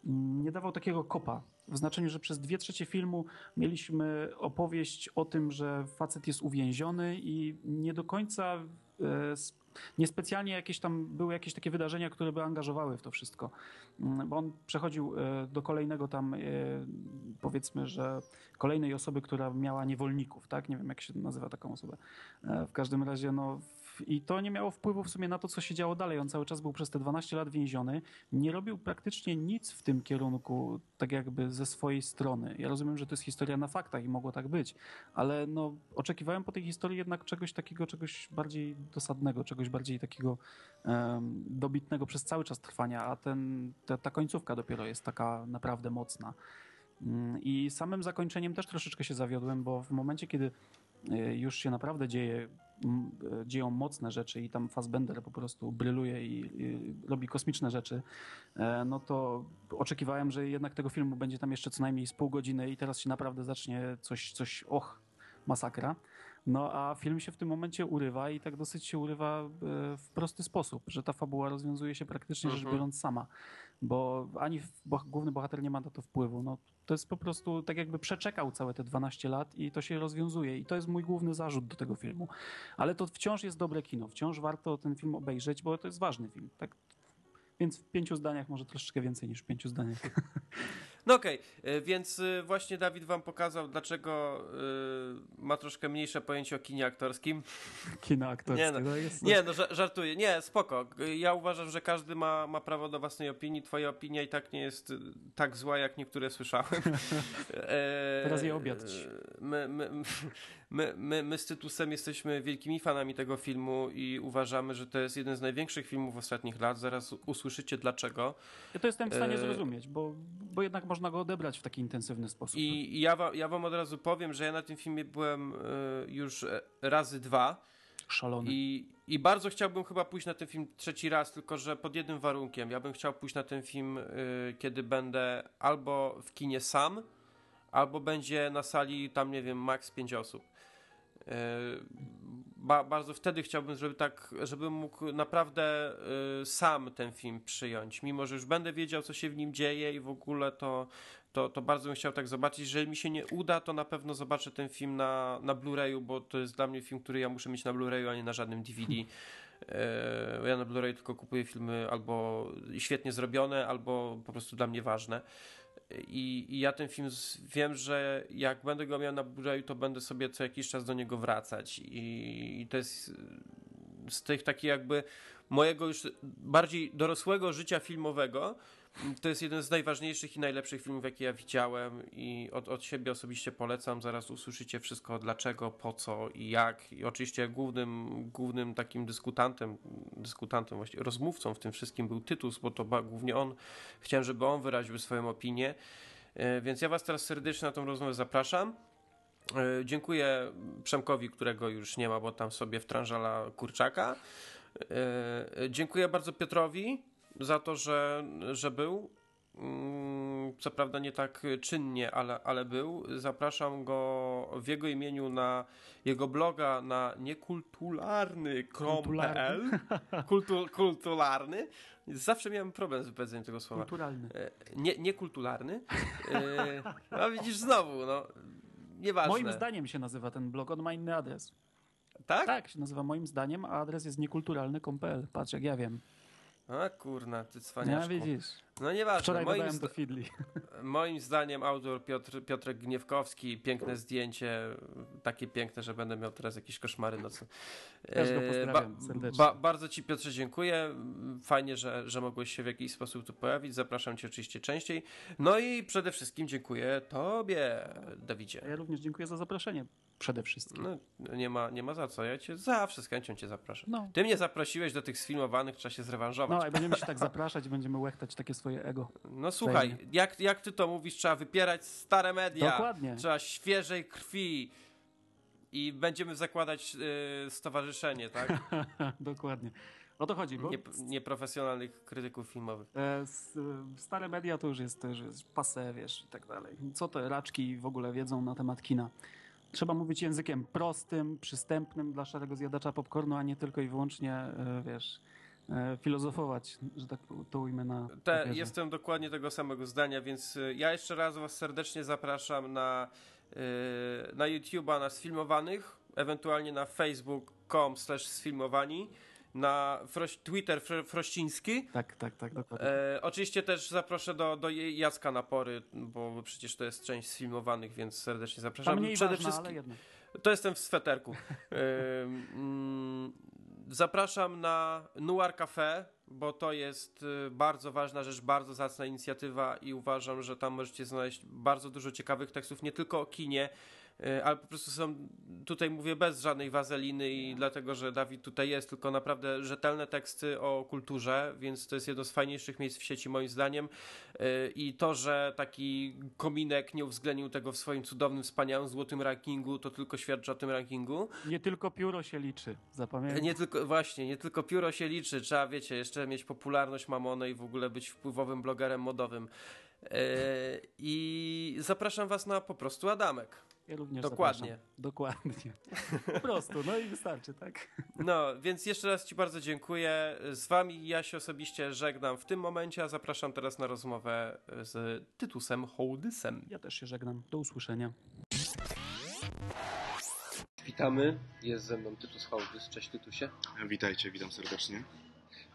mm, nie dawał takiego kopa. W znaczeniu, że przez dwie trzecie filmu mieliśmy opowieść o tym, że facet jest uwięziony i nie do końca niespecjalnie jakieś tam były jakieś takie wydarzenia, które by angażowały w to wszystko. Mm, Bo on przechodził e, do kolejnego tam, e, powiedzmy, że kolejnej osoby, która miała niewolników, tak? Nie wiem, jak się nazywa taką osobę. E, W każdym razie, no, I to nie miało wpływu w sumie na to, co się działo dalej. On cały czas był przez te 12 lat więziony. Nie robił praktycznie nic w tym kierunku, tak jakby ze swojej strony. Ja rozumiem, że to jest historia na faktach i mogło tak być, ale no, oczekiwałem po tej historii jednak czegoś takiego, czegoś bardziej dosadnego, czegoś bardziej takiego um, dobitnego przez cały czas trwania, a ten, ta, ta końcówka dopiero jest taka naprawdę mocna. Mm, I samym zakończeniem też troszeczkę się zawiodłem, bo w momencie, kiedy e, już się naprawdę dzieje, dzieją mocne rzeczy i tam Fassbender po prostu bryluje i, i, robi kosmiczne rzeczy, e, no to oczekiwałem, że jednak tego filmu będzie tam jeszcze co najmniej z pół godziny i teraz się naprawdę zacznie coś, coś och, masakra. No a film się w tym momencie urywa i tak dosyć się urywa w prosty sposób, że ta fabuła rozwiązuje się praktycznie rzecz Mhm. biorąc sama, bo ani bo, główny bohater nie ma na to wpływu. No, to jest po prostu tak jakby przeczekał całe te 12 lat i to się rozwiązuje i to jest mój główny zarzut do tego filmu. Ale to wciąż jest dobre kino, wciąż warto ten film obejrzeć, bo to jest ważny film. Tak? Więc w pięciu zdaniach, może troszeczkę więcej niż w pięciu zdaniach. *laughs* No okej, y, więc y, właśnie Dawid wam pokazał, dlaczego y, ma troszkę mniejsze pojęcie o kinie aktorskim. *laughs* Kino aktorskie. Nie, no, to jest, Nie, no ża- żartuję. Nie, spoko. Ja uważam, że każdy ma, ma prawo do własnej opinii. Twoja opinia i tak nie jest tak zła, jak niektóre słyszałem. *laughs* E, Teraz je obiadź. My, my, my, my, my z Tytusem jesteśmy wielkimi fanami tego filmu i uważamy, że to jest jeden z największych filmów ostatnich lat. Zaraz usłyszycie dlaczego. Ja to jestem w stanie E, zrozumieć, bo, bo jednak można go odebrać w taki intensywny sposób. I i ja, wa, ja wam od razu powiem, że ja na tym filmie byłem y, już e, razy dwa. Szalony. I, I bardzo chciałbym chyba pójść na ten film trzeci raz, tylko że pod jednym warunkiem. Ja bym chciał pójść na ten film, y, kiedy będę albo w kinie sam, albo będzie na sali tam, nie wiem, maks 5 osób. Y, ba, bardzo wtedy chciałbym, żeby tak, żebym mógł naprawdę y, sam ten film przyjąć. Mimo, że już będę wiedział, co się w nim dzieje i w ogóle to, to, to bardzo bym chciał tak zobaczyć. Jeżeli mi się nie uda, to na pewno zobaczę ten film na, na Blu-rayu, bo to jest dla mnie film, który ja muszę mieć na Blu-rayu, a nie na żadnym DVD. E, *laughs* Ja na Blu-ray tylko kupuję filmy albo świetnie zrobione, albo po prostu dla mnie ważne. I, i ja ten film z, wiem, że jak będę go miał na Blu-rayu, to będę sobie co jakiś czas do niego wracać. I, i to jest y, z tych takich jakby mojego już bardziej dorosłego życia filmowego. To jest jeden z najważniejszych i najlepszych filmów, jakie ja widziałem i od, od siebie osobiście polecam. Zaraz usłyszycie wszystko dlaczego, po co i jak. I oczywiście głównym, głównym takim dyskutantem, dyskutantem właściwie, rozmówcą w tym wszystkim był Tytus, bo to głównie on, chciałem, żeby on wyraził swoją opinię. E, Więc ja was teraz serdecznie na tą rozmowę zapraszam. E, Dziękuję Przemkowi, którego już nie ma, bo tam sobie wtrążala kurczaka. E, Dziękuję bardzo Piotrowi za to, że, że był. Mm, Co prawda nie tak czynnie, ale, ale był. Zapraszam go w jego imieniu na jego bloga na niekultularny.pl *laughs* Kultu, kultularny. Zawsze miałem problem z wypowiedzeniem tego słowa. Kulturalny. E, Nie, niekultularny. E, A widzisz znowu, no. Nieważne. Moim zdaniem się nazywa ten blog, on ma inny adres. Tak? Tak, się nazywa moim zdaniem, a adres jest niekulturalny.pl. Patrz, jak ja wiem. A kurna, ty Ja cwaniaszku. widzisz. No nieważne. Wczoraj moim, zda- do Fidli. *laughs* moim zdaniem autor Piotr, Piotrek Gniewkowski, piękne zdjęcie, takie piękne, że będę miał teraz jakieś koszmary nocne. Też go E, pozdrawiam serdecznie. Ba, bardzo ci Piotrze dziękuję. Fajnie, że, że mogłeś się w jakiś sposób tu pojawić. Zapraszam cię oczywiście częściej. No i przede wszystkim dziękuję tobie, Dawidzie. Ja również dziękuję za zaproszenie. Przede wszystkim. No, nie ma, nie ma za co. Ja cię zawsze z chęcią cię zapraszam. No. Ty mnie zaprosiłeś do tych sfilmowanych, trzeba się zrewanżować. No i będziemy się tak *laughs* zapraszać, będziemy łechtać takie swoje ego. No słuchaj, jak, jak ty to mówisz, trzeba wypierać stare media. Dokładnie. Trzeba świeżej krwi. I będziemy zakładać y, stowarzyszenie, tak? *laughs* Dokładnie. O to chodzi, bo Nie, nieprofesjonalnych krytyków filmowych. e, s- e, stare media to już jest, to już jest pase, wiesz, i tak dalej. Co te raczki w ogóle wiedzą na temat kina? Trzeba mówić językiem prostym, przystępnym dla szarego zjadacza popcornu, a nie tylko i wyłącznie, e, wiesz, e, filozofować, że tak to ujmę na Te, jestem dokładnie tego samego zdania, więc y, ja jeszcze raz was serdecznie zapraszam na, na YouTube'a na sfilmowanych, ewentualnie na facebook.com slash sfilmowani, na froś, Twitter fr, Frościński. Tak, tak, tak, dokładnie. E, oczywiście też zaproszę do, do Jacka Napory, bo przecież to jest część sfilmowanych, więc serdecznie zapraszam. mniej Przede ważna, wszystkim ale jednak. to jestem w sweterku. E, mm, zapraszam na Noir Cafe, bo to jest y, bardzo ważna rzecz, bardzo zacna inicjatywa i uważam, że tam możecie znaleźć bardzo dużo ciekawych tekstów, nie tylko o kinie, ale po prostu są, tutaj mówię bez żadnej wazeliny i dlatego, że Dawid tutaj jest, tylko naprawdę rzetelne teksty o kulturze, więc to jest jedno z fajniejszych miejsc w sieci moim zdaniem y, i to, że taki kominek nie uwzględnił tego w swoim cudownym, wspaniałym, złotym rankingu, to tylko świadczy o tym rankingu. Nie tylko pióro się liczy, zapamiętaj. Nie tylko, właśnie, nie tylko pióro się liczy, trzeba, wiecie, jeszcze mieć popularność mamonę i w ogóle być wpływowym blogerem modowym. E, I zapraszam was na po prostu Adamek. Ja również Dokładnie. zapraszam. Dokładnie. Po prostu, no i wystarczy, tak? No, więc jeszcze raz ci bardzo dziękuję. Z wami ja się osobiście żegnam w tym momencie, a zapraszam teraz na rozmowę z Tytusem Hołdysem. Ja też się żegnam. Do usłyszenia. Witamy, jest ze mną Tytus Hołdys. Cześć Tytusie. Witajcie, witam serdecznie.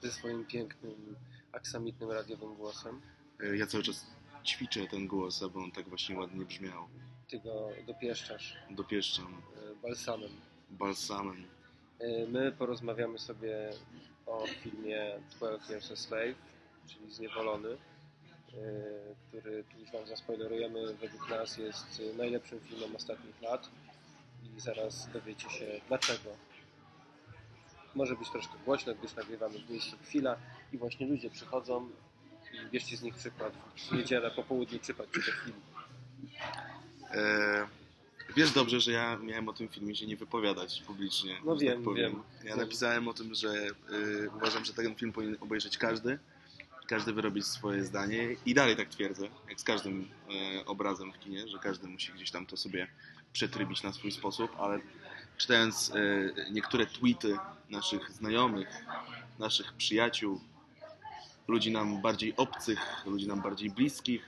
Ze swoim pięknym, aksamitnym radiowym głosem. Ja cały czas ćwiczę ten głos, aby on tak właśnie ładnie brzmiał. Ty go dopieszczasz Dopieszczam e, balsamem. balsamem. E, My porozmawiamy sobie o filmie 12 Years a Slave, czyli Zniewolony, e, który, tu już Wam zaspoilerujemy, według nas jest najlepszym filmem ostatnich lat i zaraz dowiecie się dlaczego. Może być troszkę głośno, gdyż nagrywamy w miejscu chwila i właśnie ludzie przychodzą i bierzcie z nich przykład. W niedzielę po południu przypadźcie do filmu. E, wiesz dobrze, że ja miałem o tym filmie się nie wypowiadać publicznie. No że wiem, tak powiem. wiem. Ja napisałem o tym, że e, uważam, że ten film powinien obejrzeć każdy. Każdy wyrobić swoje zdanie i dalej tak twierdzę, jak z każdym e, obrazem w kinie, że każdy musi gdzieś tam to sobie przetrybić na swój sposób, ale czytając e, niektóre tweety naszych znajomych, naszych przyjaciół, ludzi nam bardziej obcych, ludzi nam bardziej bliskich,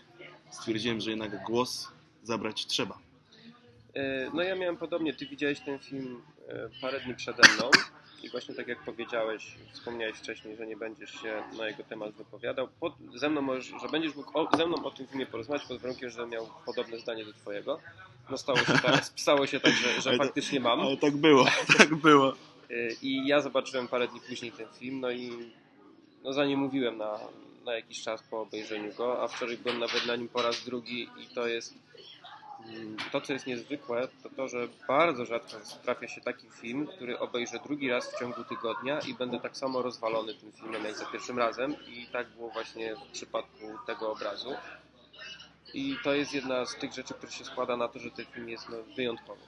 stwierdziłem, że jednak głos zabrać trzeba. E, No ja miałem podobnie, ty widziałeś ten film e, parę dni przede mną i właśnie tak jak powiedziałeś, wspomniałeś wcześniej, że nie będziesz się na jego temat wypowiadał. Pod, ze mną możesz, że będziesz mógł o, ze mną o tym filmie porozmawiać pod warunkiem, że miał podobne zdanie do twojego. No stało się tak, *laughs* stało się tak że, że faktycznie mam. Ale tak było, *laughs* tak było. E, I ja zobaczyłem parę dni później ten film, no i no zanim mówiłem na, na jakiś czas po obejrzeniu go, a wczoraj byłem nawet na nim po raz drugi i to jest to, co jest niezwykłe, to to, że bardzo rzadko trafia się taki film, który obejrzę drugi raz w ciągu tygodnia i będę tak samo rozwalony tym filmem jak za pierwszym razem i tak było właśnie w przypadku tego obrazu. I to jest jedna z tych rzeczy, które się składa na to, że ten film jest no, wyjątkowy.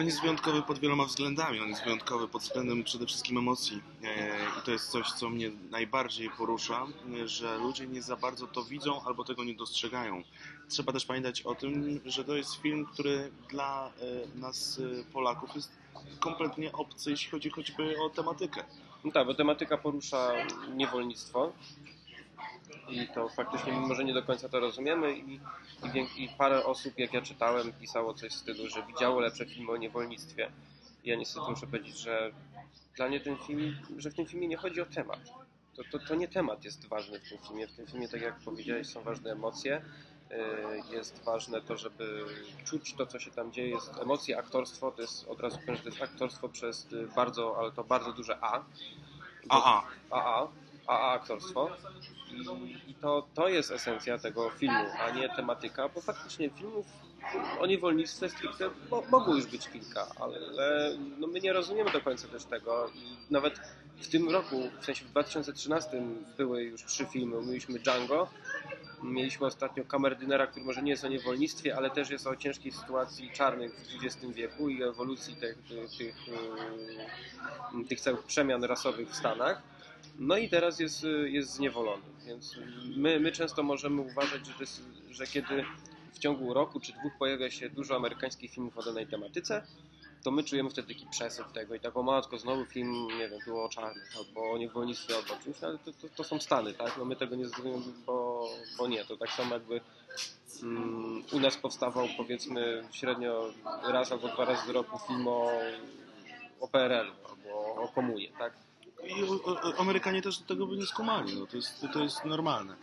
On jest wyjątkowy pod wieloma względami. On jest wyjątkowy pod względem przede wszystkim emocji. E, I to jest coś, co mnie najbardziej porusza, e, że ludzie nie za bardzo to widzą albo tego nie dostrzegają. Trzeba też pamiętać o tym, że to jest film, który dla e, nas Polaków jest kompletnie obcy, jeśli chodzi choćby o tematykę. No tak, bo tematyka porusza niewolnictwo i to faktycznie, mimo że nie do końca to rozumiemy i, i, i parę osób, jak ja czytałem, pisało coś w stylu, że widziało lepsze filmy o niewolnictwie. Ja niestety muszę powiedzieć, że dla mnie ten film, że w tym filmie nie chodzi o temat. To, to, to nie temat jest ważny w tym filmie. W tym filmie, tak jak powiedziałeś, są ważne emocje. Yy, Jest ważne to, żeby czuć to, co się tam dzieje. Jest emocje, aktorstwo. To jest od razu powiem, że to jest aktorstwo przez y, bardzo, ale to bardzo duże A. AA. AA, AA aktorstwo. I, to, to jest esencja tego filmu, a nie tematyka, bo faktycznie filmów o niewolnictwie stricte mo, mogło już być kilka, ale no my nie rozumiemy do końca też tego i nawet w tym roku, w sensie w 2013 były już trzy filmy. Mieliśmy Django, mieliśmy ostatnio Kamerdynera, który może nie jest o niewolnictwie, ale też jest o ciężkiej sytuacji czarnych w XX wieku i ewolucji tych, tych, tych, tych całych przemian rasowych w Stanach. No i teraz jest, jest zniewolony, więc my, my często możemy uważać, że, jest, że kiedy w ciągu roku czy dwóch pojawia się dużo amerykańskich filmów o danej tematyce, to my czujemy wtedy taki przesyt tego i taką matko, znowu film, nie wiem, było o czarnych, albo o niewolnictwie, albo o czymś, no ale to, to, to są Stany, tak? No my tego nie zrozumiemy, bo, bo nie, to tak samo jakby mm, u nas powstawał powiedzmy średnio raz albo dwa razy do roku film o, o PRL-u albo o komunie, tak? I Amerykanie też do tego by nie skumali, no to jest, to jest normalne.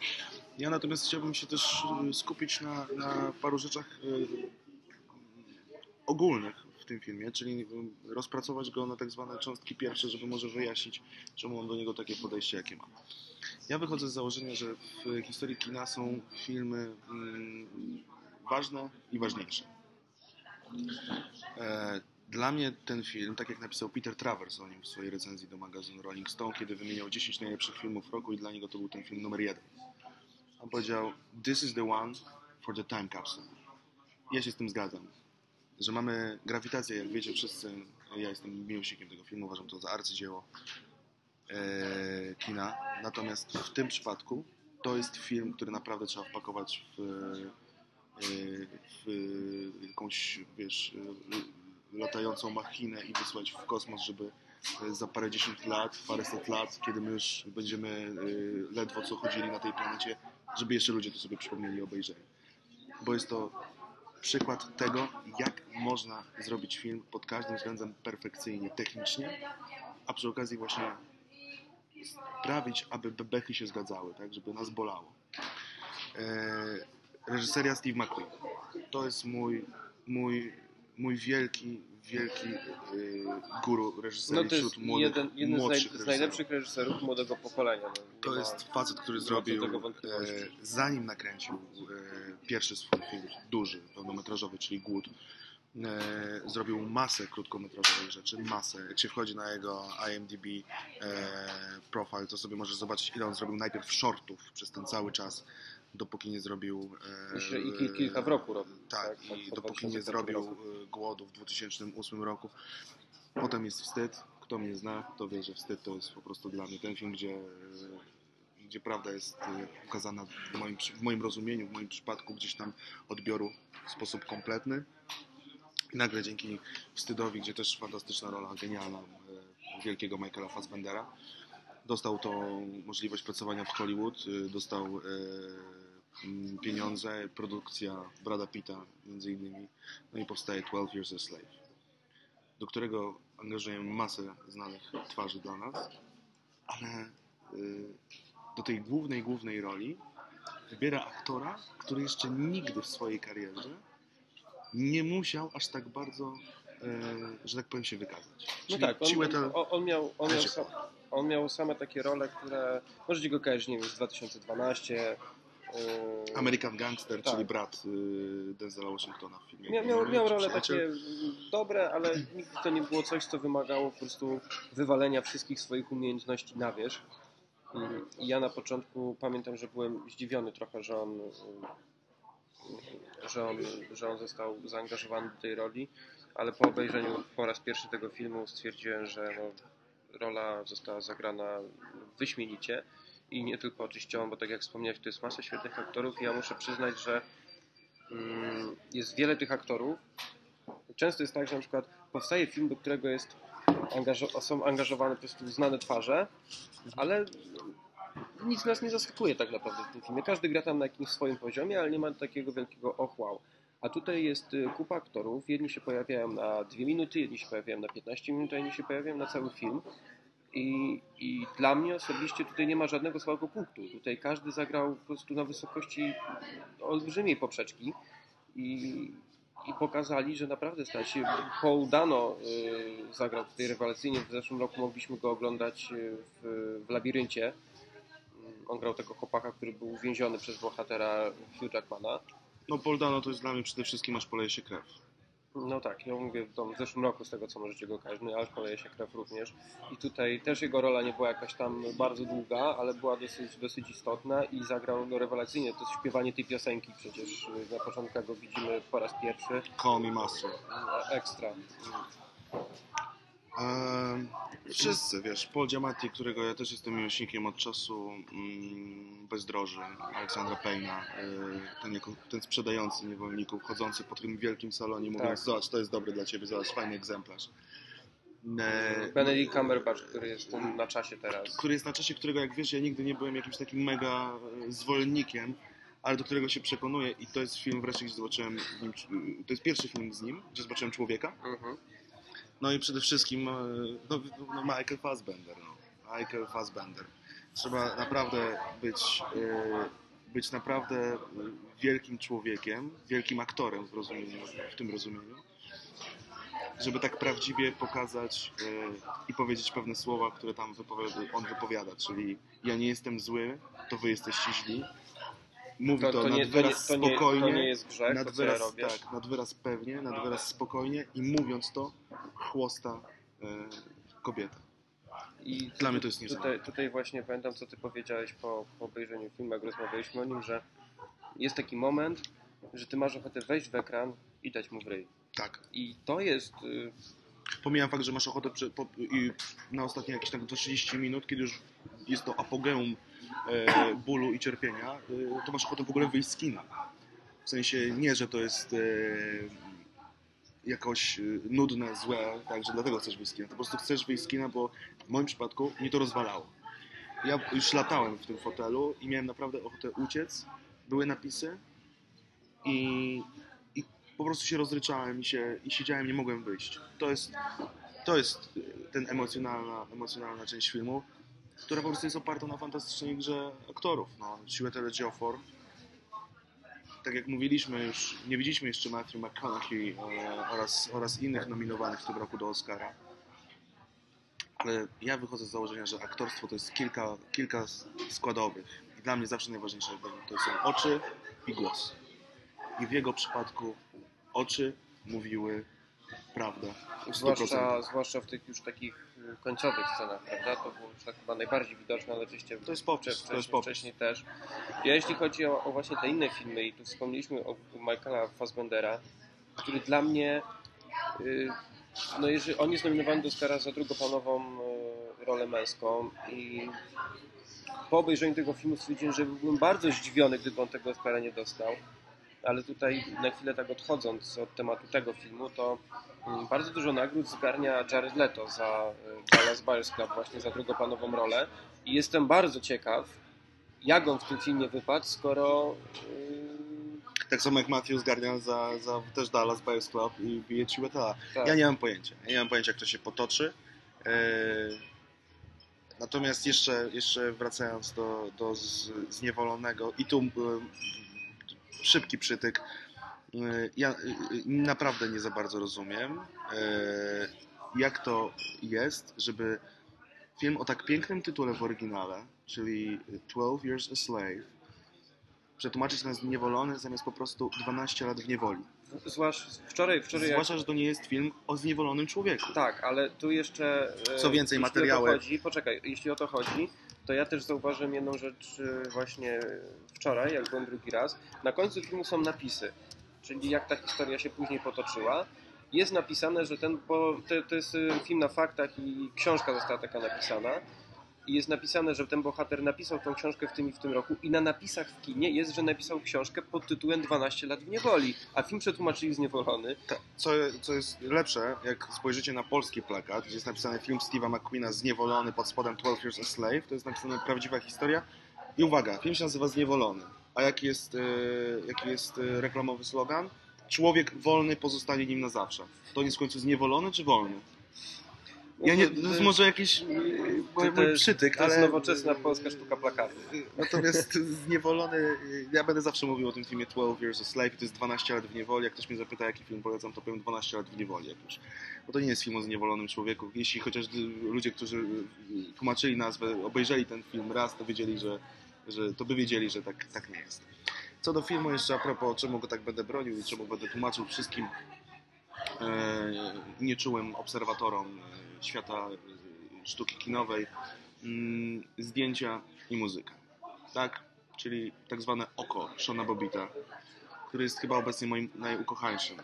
Ja natomiast chciałbym się też y, skupić na, na paru rzeczach y, ogólnych w tym filmie, czyli y, rozpracować go na tak zwane cząstki pierwsze, żeby może wyjaśnić, czemu mam do niego takie podejście, jakie mam. Ja wychodzę z założenia, że w historii kina są filmy mm, ważne i ważniejsze. Dla mnie ten film, tak jak napisał Peter Travers o nim w swojej recenzji do magazynu Rolling Stone, kiedy wymieniał 10 najlepszych filmów roku i dla niego to był ten film numer jeden. On powiedział, this is the one for the time capsule. Ja się z tym zgadzam. Że mamy grawitację, jak wiecie wszyscy, ja jestem miłośnikiem tego filmu, uważam to za arcydzieło e, kina. Natomiast w tym przypadku to jest film, który naprawdę trzeba wpakować w, e, w jakąś, wiesz, latającą machinę i wysłać w kosmos, żeby e, za parę dziesiąt lat, paręset lat, kiedy my już będziemy e, ledwo co chodzili na tej planecie, żeby jeszcze ludzie to sobie przypomnieli i obejrzeli. Bo jest to przykład tego, jak można zrobić film pod każdym względem perfekcyjnie, technicznie, a przy okazji właśnie sprawić, aby bebechy się zgadzały, tak, żeby nas bolało. Eee, reżyseria Steve McQueen. To jest mój, mój, mój wielki, wielki yy, guru reżyserii No to jest wśród młodych, jeden, jeden z, naj, z najlepszych reżyserów młodego pokolenia. No, To jest facet, który zrobił, e, zanim nakręcił e, pierwszy swój film, duży, pełnometrażowy, czyli Głód, e, zrobił masę krótkometrażowych rzeczy, masę. Jak się wchodzi na jego IMDb e, profile, to sobie możesz zobaczyć, ile on zrobił najpierw shortów przez ten cały czas, dopóki nie zrobił... E, i kil- kilka w roku robił. tak, tak, i dopóki nie 2005 zrobił e, Głodu w 2008 roku. Potem jest Wstyd. Kto mnie zna, to wie, że Wstyd to jest po prostu dla mnie ten film, gdzie, e, gdzie prawda jest e, ukazana w moim, w moim rozumieniu, w moim przypadku gdzieś tam odbioru w sposób kompletny. I nagle dzięki Wstydowi, gdzie też fantastyczna rola, genialna e, wielkiego Michaela Fassbendera, dostał tą możliwość pracowania w Hollywood, e, dostał e, pieniądze, produkcja Brada Pitta między innymi, no i powstaje 12 Years a Slave, do którego angażujemy masę znanych twarzy dla nas, ale y, do tej głównej, głównej roli wybiera aktora, który jeszcze nigdy w swojej karierze nie musiał aż tak bardzo, y, że tak powiem, się wykazać. No Czyli tak, on, on, miał, on, miał on miał same takie role, które możecie go kojarzyć, nie wiem, z 2012. yy, American Gangster, Tak. czyli brat y, Denzela Washingtona w filmie. Miał, miał, miał role takie dobre, ale nigdy to nie było coś, co wymagało po prostu wywalenia wszystkich swoich umiejętności na wierzch. I ja na początku pamiętam, że byłem zdziwiony trochę, że on, że on, że on został zaangażowany do tej roli, ale po obejrzeniu po raz pierwszy tego filmu stwierdziłem, że no, rola została zagrana wyśmienicie i nie tylko oczywiście bo tak jak wspomniałeś, to jest masa świetnych aktorów i ja muszę przyznać, że mm, jest wiele tych aktorów. Często jest tak, że na przykład powstaje film, do którego jest angażo- są angażowane po prostu znane twarze, ale nic nas nie zaskakuje tak naprawdę w tym filmie. Każdy gra tam na jakimś swoim poziomie, ale nie ma takiego wielkiego och wow. A tutaj jest y, kupa aktorów. Jedni się pojawiają na 2 minuty, jedni się pojawiają na 15 minut, a inni się pojawiają na cały film. I, I dla mnie osobiście tutaj nie ma żadnego słabego punktu. Tutaj każdy zagrał po prostu na wysokości olbrzymiej poprzeczki i, i pokazali, że naprawdę stać się. Paul Dano y, zagrał tutaj rewelacyjnie. W zeszłym roku mogliśmy go oglądać y, w, w Labiryncie. Y, On grał tego chłopaka, który był uwięziony przez bohatera Hugh Jackmana. No Paul Dano to jest dla mnie przede wszystkim aż poleje się krew. No tak, ja mówię w, zeszłym roku z tego co możecie go kojarzyć, no aż poleje się krew również. I tutaj też jego rola nie była jakaś tam bardzo długa, ale była dosyć, dosyć istotna i zagrał no, rewelacyjnie. To śpiewanie tej piosenki przecież y, na początku go widzimy po raz pierwszy. Call me master. Ekstra. Ehm, wszyscy, wiesz, Paul Giamatti, którego ja też jestem miłośnikiem od czasu mm, Bezdroży, Aleksandra Payna, y, ten, jako, ten sprzedający niewolników, chodzący po tym wielkim salonie, mówiąc, Tak. zobacz, to jest dobre dla ciebie, zobacz, fajny egzemplarz. E, Benedict Cumberbatch, który jest na czasie teraz. który jest na czasie, którego jak wiesz, ja nigdy nie byłem jakimś takim mega e, zwolennikiem, ale do którego się przekonuję i to jest film wreszcie, gdzie zobaczyłem, to jest pierwszy film z nim, gdzie zobaczyłem człowieka, Mhm. No i przede wszystkim e, no, no Michael Fassbender. No. Michael Fassbender. Trzeba naprawdę być, e, być naprawdę e, wielkim człowiekiem, wielkim aktorem w, rozumieniu, w tym rozumieniu, żeby tak prawdziwie pokazać i powiedzieć pewne słowa, które tam wypowiada, on wypowiada, czyli ja nie jestem zły, to wy jesteście źli. Mówi to, To, to, nad nie, to, wyraz to, nie, spokojnie, to nie jest grzech, nad to co ja wyraz, tak, nad wyraz pewnie, nad wyraz spokojnie i mówiąc to chłosta e, kobietę. I Dla mnie to jest tutaj, niesamowite. tutaj właśnie pamiętam, co ty powiedziałeś po, po obejrzeniu filmu, jak rozmawialiśmy o nim, że jest taki moment, że ty masz ochotę wejść w ekran i dać mu w ryj. Tak. I to jest... y, Pomijam fakt, że masz ochotę przy, po, na ostatnie jakieś tak do 30 minut, kiedy już jest to apogeum bólu i cierpienia, e, to masz ochotę w ogóle wyjść z kina. W sensie nie, że to jest e, jakoś e, nudne, złe, tak, że dlatego chcesz wyjść z kina. To po prostu chcesz wyjść z kina, bo w moim przypadku mnie to rozwalało. Ja już latałem w tym fotelu i miałem naprawdę ochotę uciec. Były napisy i, i po prostu się rozryczałem i, się, i siedziałem, nie mogłem wyjść. To jest, to jest ten emocjonalna, emocjonalna część filmu, która po prostu jest oparta na fantastycznej grze aktorów. No, Chiwetel Ejiofor. Tak jak mówiliśmy już, nie widzieliśmy jeszcze Matthew McConaughey e, oraz, oraz innych nominowanych w tym roku do Oscara. Ale ja wychodzę z założenia, że aktorstwo to jest kilka, kilka składowych. I dla mnie zawsze najważniejsze to są oczy i głos. I w jego przypadku oczy mówiły prawdę. w 100%. zwłaszcza, zwłaszcza w tych już takich końcowych scenach, prawda? To było tak chyba najbardziej widoczne, ale oczywiście To jest popis, wcze- to jest wcześniej, popis. wcześniej też. Ja jeśli chodzi o, o właśnie te inne filmy i tu wspomnieliśmy o Michaela Fassbendera, który dla mnie y, no jeżeli on jest nominowany do Oscara za drugoplanową y, rolę męską i po obejrzeniu tego filmu stwierdziłem, że byłbym bardzo zdziwiony, gdyby on tego Oscara nie dostał. Ale tutaj na chwilę tak odchodząc od tematu tego filmu, to bardzo dużo nagród zgarnia Jared Leto za y, Dallas Buyers Club, właśnie za drugoplanową rolę. I jestem bardzo ciekaw, jak on w tym filmie wypadł, skoro y, Tak samo jak Matthew zgarnia za, za też Dallas Buyers Club i bije Chiwetel'a. tak, Ja nie mam pojęcia. Ja nie mam pojęcia, jak to się potoczy. Eee, natomiast jeszcze, jeszcze wracając do, do zniewolonego i tu e, szybki przytyk. E, ja e, naprawdę nie za bardzo rozumiem, jak to jest, żeby film o tak pięknym tytule w oryginale, czyli 12 Years a Slave, przetłumaczyć na zniewolony zamiast po prostu 12 lat w niewoli. zwłaszcza wczoraj, wczoraj jak, Zwłaszcza, że to nie jest film o zniewolonym człowieku. Tak, ale tu jeszcze. e, Co więcej, materiały- chodzi, poczekaj, jeśli o to chodzi, to ja też zauważyłem jedną rzecz e, właśnie wczoraj, jak byłem drugi raz. Na końcu filmu są napisy, czyli jak ta historia się później potoczyła. Jest napisane, że ten, bo to, to jest e, film na faktach i książka została taka napisana. I jest napisane, że ten bohater napisał tą książkę w tym i w tym roku i na napisach w kinie jest, że napisał książkę pod tytułem 12 lat w niewoli, a film przetłumaczyli zniewolony. Co, co jest lepsze, jak spojrzycie na polski plakat, gdzie jest napisany film Steve'a McQueena Zniewolony pod spodem 12 Years a Slave, to jest napisana prawdziwa historia. I uwaga, film się nazywa Zniewolony. A jaki jest, e, jaki jest e, reklamowy slogan? Człowiek wolny pozostanie nim na zawsze. To jest w końcu zniewolony czy wolny? Ja nie, to jest może jakiś e, mój, to mój jest- przytyk, To jest ale... nowoczesna polska sztuka plakatu. Natomiast *laughs* zniewolony, ja będę zawsze mówił o tym filmie 12 Years a Slave, to jest 12 lat w niewoli. Jak ktoś mnie zapyta, jaki film polecam, to powiem 12 lat w niewoli. Jak już. Bo to nie jest film o zniewolonym człowieku. Jeśli chociaż ludzie, którzy tłumaczyli nazwę, obejrzeli ten film raz, to wiedzieli, że, że to by wiedzieli, że tak, tak nie jest. Co do filmu jeszcze a propos, czemu go tak będę bronił i czemu będę tłumaczył wszystkim e, nieczułym obserwatorom e, świata e, sztuki kinowej mm, zdjęcia i muzyka. Tak? Czyli tak zwane oko Shona Bobita, który jest chyba obecnie moim najukochańszym e,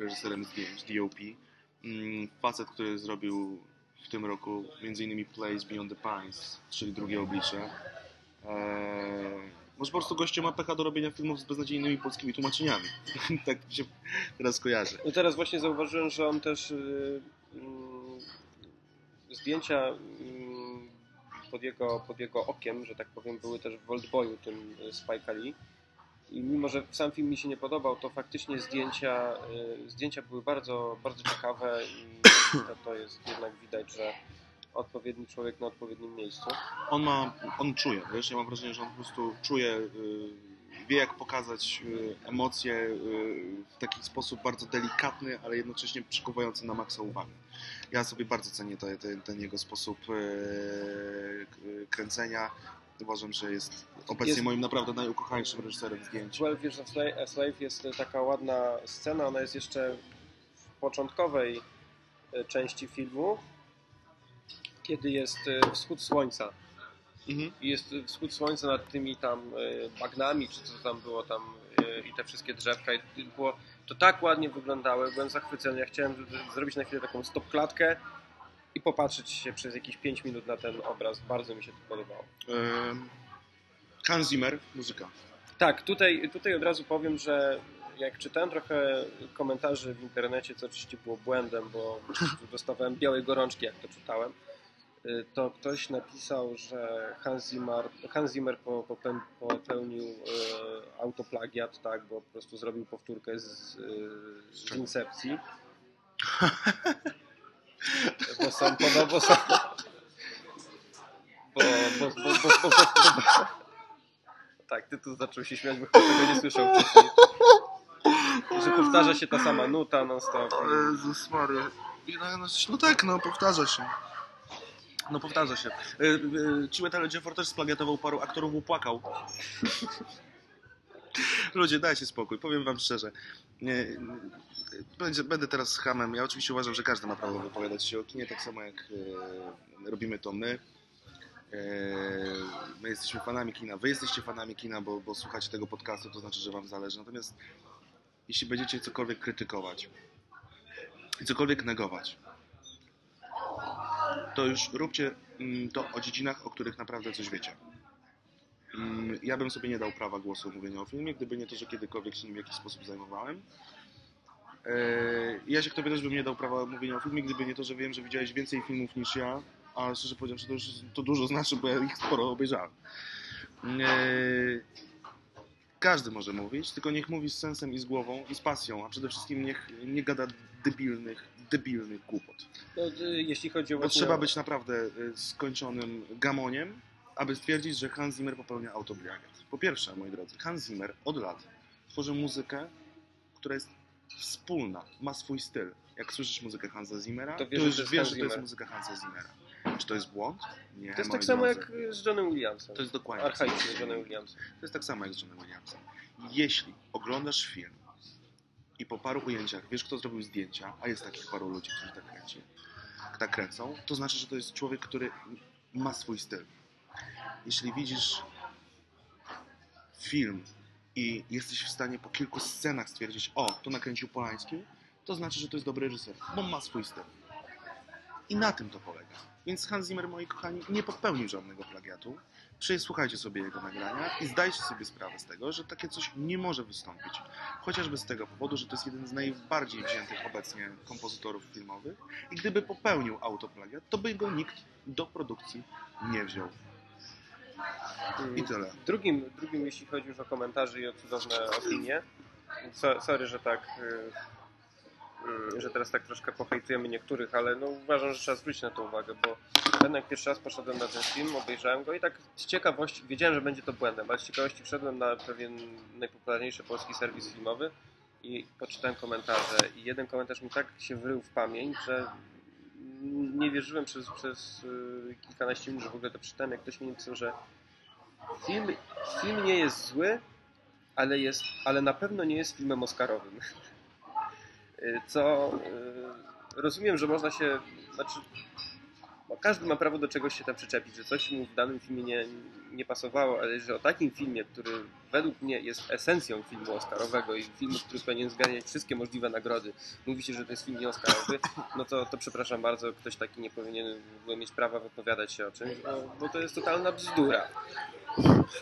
reżyserem zdjęć, DOP. Mm, Facet, który zrobił w tym roku m.in. Place Beyond the Pines, czyli drugie oblicze. Eee, może po prostu gościu ma pecha do robienia filmów z beznadziejnymi polskimi tłumaczeniami. *laughs* tak się teraz kojarzy. No teraz właśnie zauważyłem, że on też y, mm, zdjęcia mm, pod, jego, pod jego okiem, że tak powiem, były też w Oldboyu, tym y, Spike Lee. I mimo, że sam film mi się nie podobał, to faktycznie zdjęcia, y, zdjęcia były bardzo, bardzo ciekawe i to, to jest jednak widać, że odpowiedni człowiek na odpowiednim miejscu. on ma, on czuje, wiesz, ja mam wrażenie, że on po prostu czuje, yy, wie jak pokazać e, emocje e, w taki sposób bardzo delikatny, ale jednocześnie przykuwający na maksa uwagę. Ja sobie bardzo cenię te, ten, ten jego sposób kręcenia. Uważam, że jest obecnie Jest- moim naprawdę najukochańszym reżyserem zdjęć. 12 Years a Slave, jest taka ładna scena, ona jest jeszcze w początkowej części filmu, kiedy jest e, wschód słońca. Mhm. I jest wschód słońca nad tymi tam e, bagnami, czy co tam było tam e, i te wszystkie drzewka. I było, to tak ładnie wyglądało, byłem zachwycony. Ja chciałem zrobić na chwilę taką stop-klatkę i popatrzeć się przez jakieś 5 minut na ten obraz. Bardzo mi się to podobało. Hans Zimmer, muzyka. Tak, tutaj, tutaj od razu powiem, że jak czytałem trochę komentarzy w internecie, co oczywiście było błędem, bo *laughs* dostawałem białej gorączki, jak to czytałem, to ktoś napisał, że Hans Zimmer, Hans Zimmer popełnił y, autoplagiat, tak, bo po prostu zrobił powtórkę z, y, z Incepcji. *laughs* Bo są podobno. Bo, bo, bo, bo, bo, tak, ty tu zaczął się śmiać, bo ktoś tego nie słyszał wcześniej. Że powtarza się ta sama nuta non stop. Jezus Maria. No, no, no tak, no powtarza się. No powtarza się. Y, y, Chiwetel Ejiofor też splagiatował paru aktorów, upłakał. *laughs* Ludzie, dajcie spokój, powiem wam szczerze. Nie, będzie, będę teraz hamem. Ja oczywiście uważam, że każdy ma prawo wypowiadać się o kinie, tak samo jak robimy to my. My jesteśmy fanami kina, wy jesteście fanami kina, bo, bo słuchacie tego podcastu, to znaczy, że wam zależy. Natomiast jeśli będziecie cokolwiek krytykować i cokolwiek negować, to już róbcie mm, to o dziedzinach, o których naprawdę coś wiecie. Mm, Ja bym sobie nie dał prawa głosu mówienia o filmie, gdyby nie to, że kiedykolwiek się nim w jakiś sposób zajmowałem. Eee, Ja się tobie też bym nie dał prawa mówienia o filmie, gdyby nie to, że wiem, że widziałeś więcej filmów niż ja, a szczerze powiedziawszy to to dużo znaczy, bo ja ich sporo obejrzałem. Eee, Każdy może mówić, tylko niech mówi z sensem i z głową i z pasją, a przede wszystkim niech nie gada debilnych, debilnych głupot. Y, jeśli chodzi o Bo trzeba być naprawdę y, skończonym gamoniem, aby stwierdzić, że Hans Zimmer popełnia autoplagiat. Po pierwsze, moi drodzy, Hans Zimmer od lat tworzy muzykę, która jest wspólna, ma swój styl. Jak słyszysz muzykę Hansa Zimmera, To to, wiesz, już to jest wiesz, Hans że to jest muzyka Hansa Zimmera. Czy to jest błąd? Nie, To jest tak samo drodzy. jak z Johnem Williamsem. To jest dokładnie Archaiczny Johnem Williamsem. to jest tak samo jak z Johnem Williamsem. Jeśli oglądasz film i po paru ujęciach wiesz, kto zrobił zdjęcia, a jest takich paru ludzi, którzy tak kręci, tak kręcą, to znaczy, że to jest człowiek, który ma swój styl. Jeśli widzisz film i jesteś w stanie po kilku scenach stwierdzić, o, to nakręcił Polański, to znaczy, że to jest dobry reżyser, bo ma swój styl. I na tym to polega. Więc Hans Zimmer, moi kochani, nie popełnił żadnego plagiatu. Przesłuchajcie sobie jego nagrania i zdajcie sobie sprawę z tego, że takie coś nie może wystąpić. Chociażby z tego powodu, że to jest jeden z najbardziej wziętych obecnie kompozytorów filmowych i gdyby popełnił autoplagiat, to by go nikt do produkcji nie wziął. I tyle. Drugim, drugim, jeśli chodzi już o komentarze i o cudowne opinie, so, sorry, że tak, y, y, że teraz tak troszkę pohejtujemy niektórych, ale no uważam, że trzeba zwrócić na to uwagę, bo ten jak pierwszy raz poszedłem na ten film, obejrzałem go i tak z ciekawości, wiedziałem, że będzie to błędem, ale z ciekawości wszedłem na pewien najpopularniejszy polski serwis filmowy i poczytałem komentarze i jeden komentarz mi tak się wrył w pamięć, że nie wierzyłem przez, przez y, kilkanaście minut, że w ogóle to czytałem, jak ktoś mi napisał, że film, film nie jest zły, ale, jest, ale na pewno nie jest filmem oscarowym. *laughs* Y, Co y, rozumiem, że można się, znaczy, bo każdy ma prawo do czegoś się tam przyczepić, że coś mu w danym filmie nie, nie pasowało, ale że o takim filmie, który według mnie jest esencją filmu oscarowego i filmu, który powinien zganiać wszystkie możliwe nagrody, mówi się, że to jest film nie oscarowy, no to, to przepraszam bardzo, ktoś taki nie powinien w ogóle mieć prawa wypowiadać się o czymś, bo to jest totalna bzdura.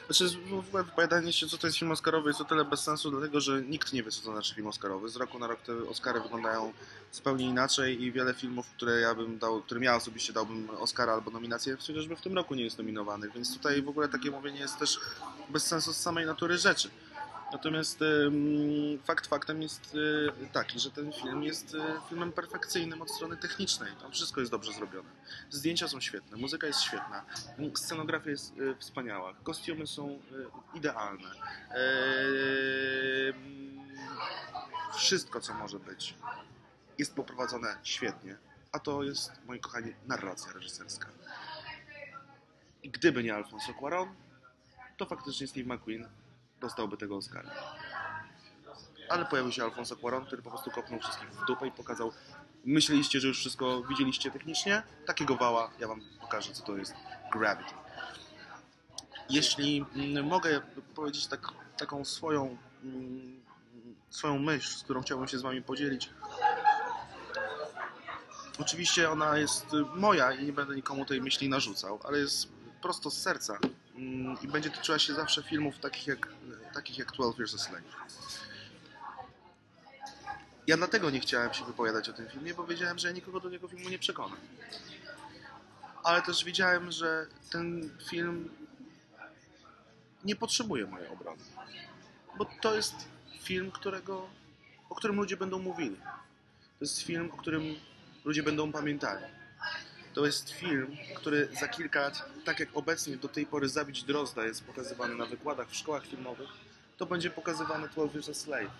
Znaczy, w ogóle wypowiadanie się, co to jest film Oscarowy, jest o tyle bez sensu, dlatego że nikt nie wie, co to znaczy film Oscarowy. Z roku na rok te Oscary wyglądają zupełnie inaczej i wiele filmów, które ja bym dał, którym ja osobiście dałbym Oscara albo nominację, chociażby w tym roku nie jest nominowanych, więc tutaj w ogóle takie mówienie jest też bez sensu z samej natury rzeczy. Natomiast fakt faktem jest y, taki, że ten film jest y, filmem perfekcyjnym od strony technicznej. Tam wszystko jest dobrze zrobione. Zdjęcia są świetne, muzyka jest świetna, scenografia jest y, wspaniała, kostiumy są idealne. Wszystko, co może być, jest poprowadzone świetnie. A to jest, moi kochani, narracja reżyserska. I gdyby nie Alfonso Cuarón, to faktycznie Steve McQueen dostałby tego Oscara. Ale pojawił się Alfonso Cuarón, który po prostu kopnął wszystkich w dupę i pokazał myśleliście, że już wszystko widzieliście technicznie? Takiego wała, ja wam pokażę, co to jest Gravity. Jeśli mm, mogę powiedzieć tak, taką swoją, mm, swoją myśl, z którą chciałbym się z wami podzielić. Oczywiście ona jest moja i nie będę nikomu tej myśli narzucał, ale jest prosto z serca i będzie tyczyła się zawsze filmów takich jak, takich jak 12 Years a Slave. Ja dlatego nie chciałem się wypowiadać o tym filmie, bo wiedziałem, że ja nikogo do niego filmu nie przekonam. Ale też wiedziałem, że ten film nie potrzebuje mojej obrony. Bo to jest film, którego, o którym ludzie będą mówili. To jest film, o którym ludzie będą pamiętali. To jest film, który za kilka lat, tak jak obecnie do tej pory Zabić Drozda jest pokazywany na wykładach w szkołach filmowych, to będzie pokazywane 12 Years a Slave.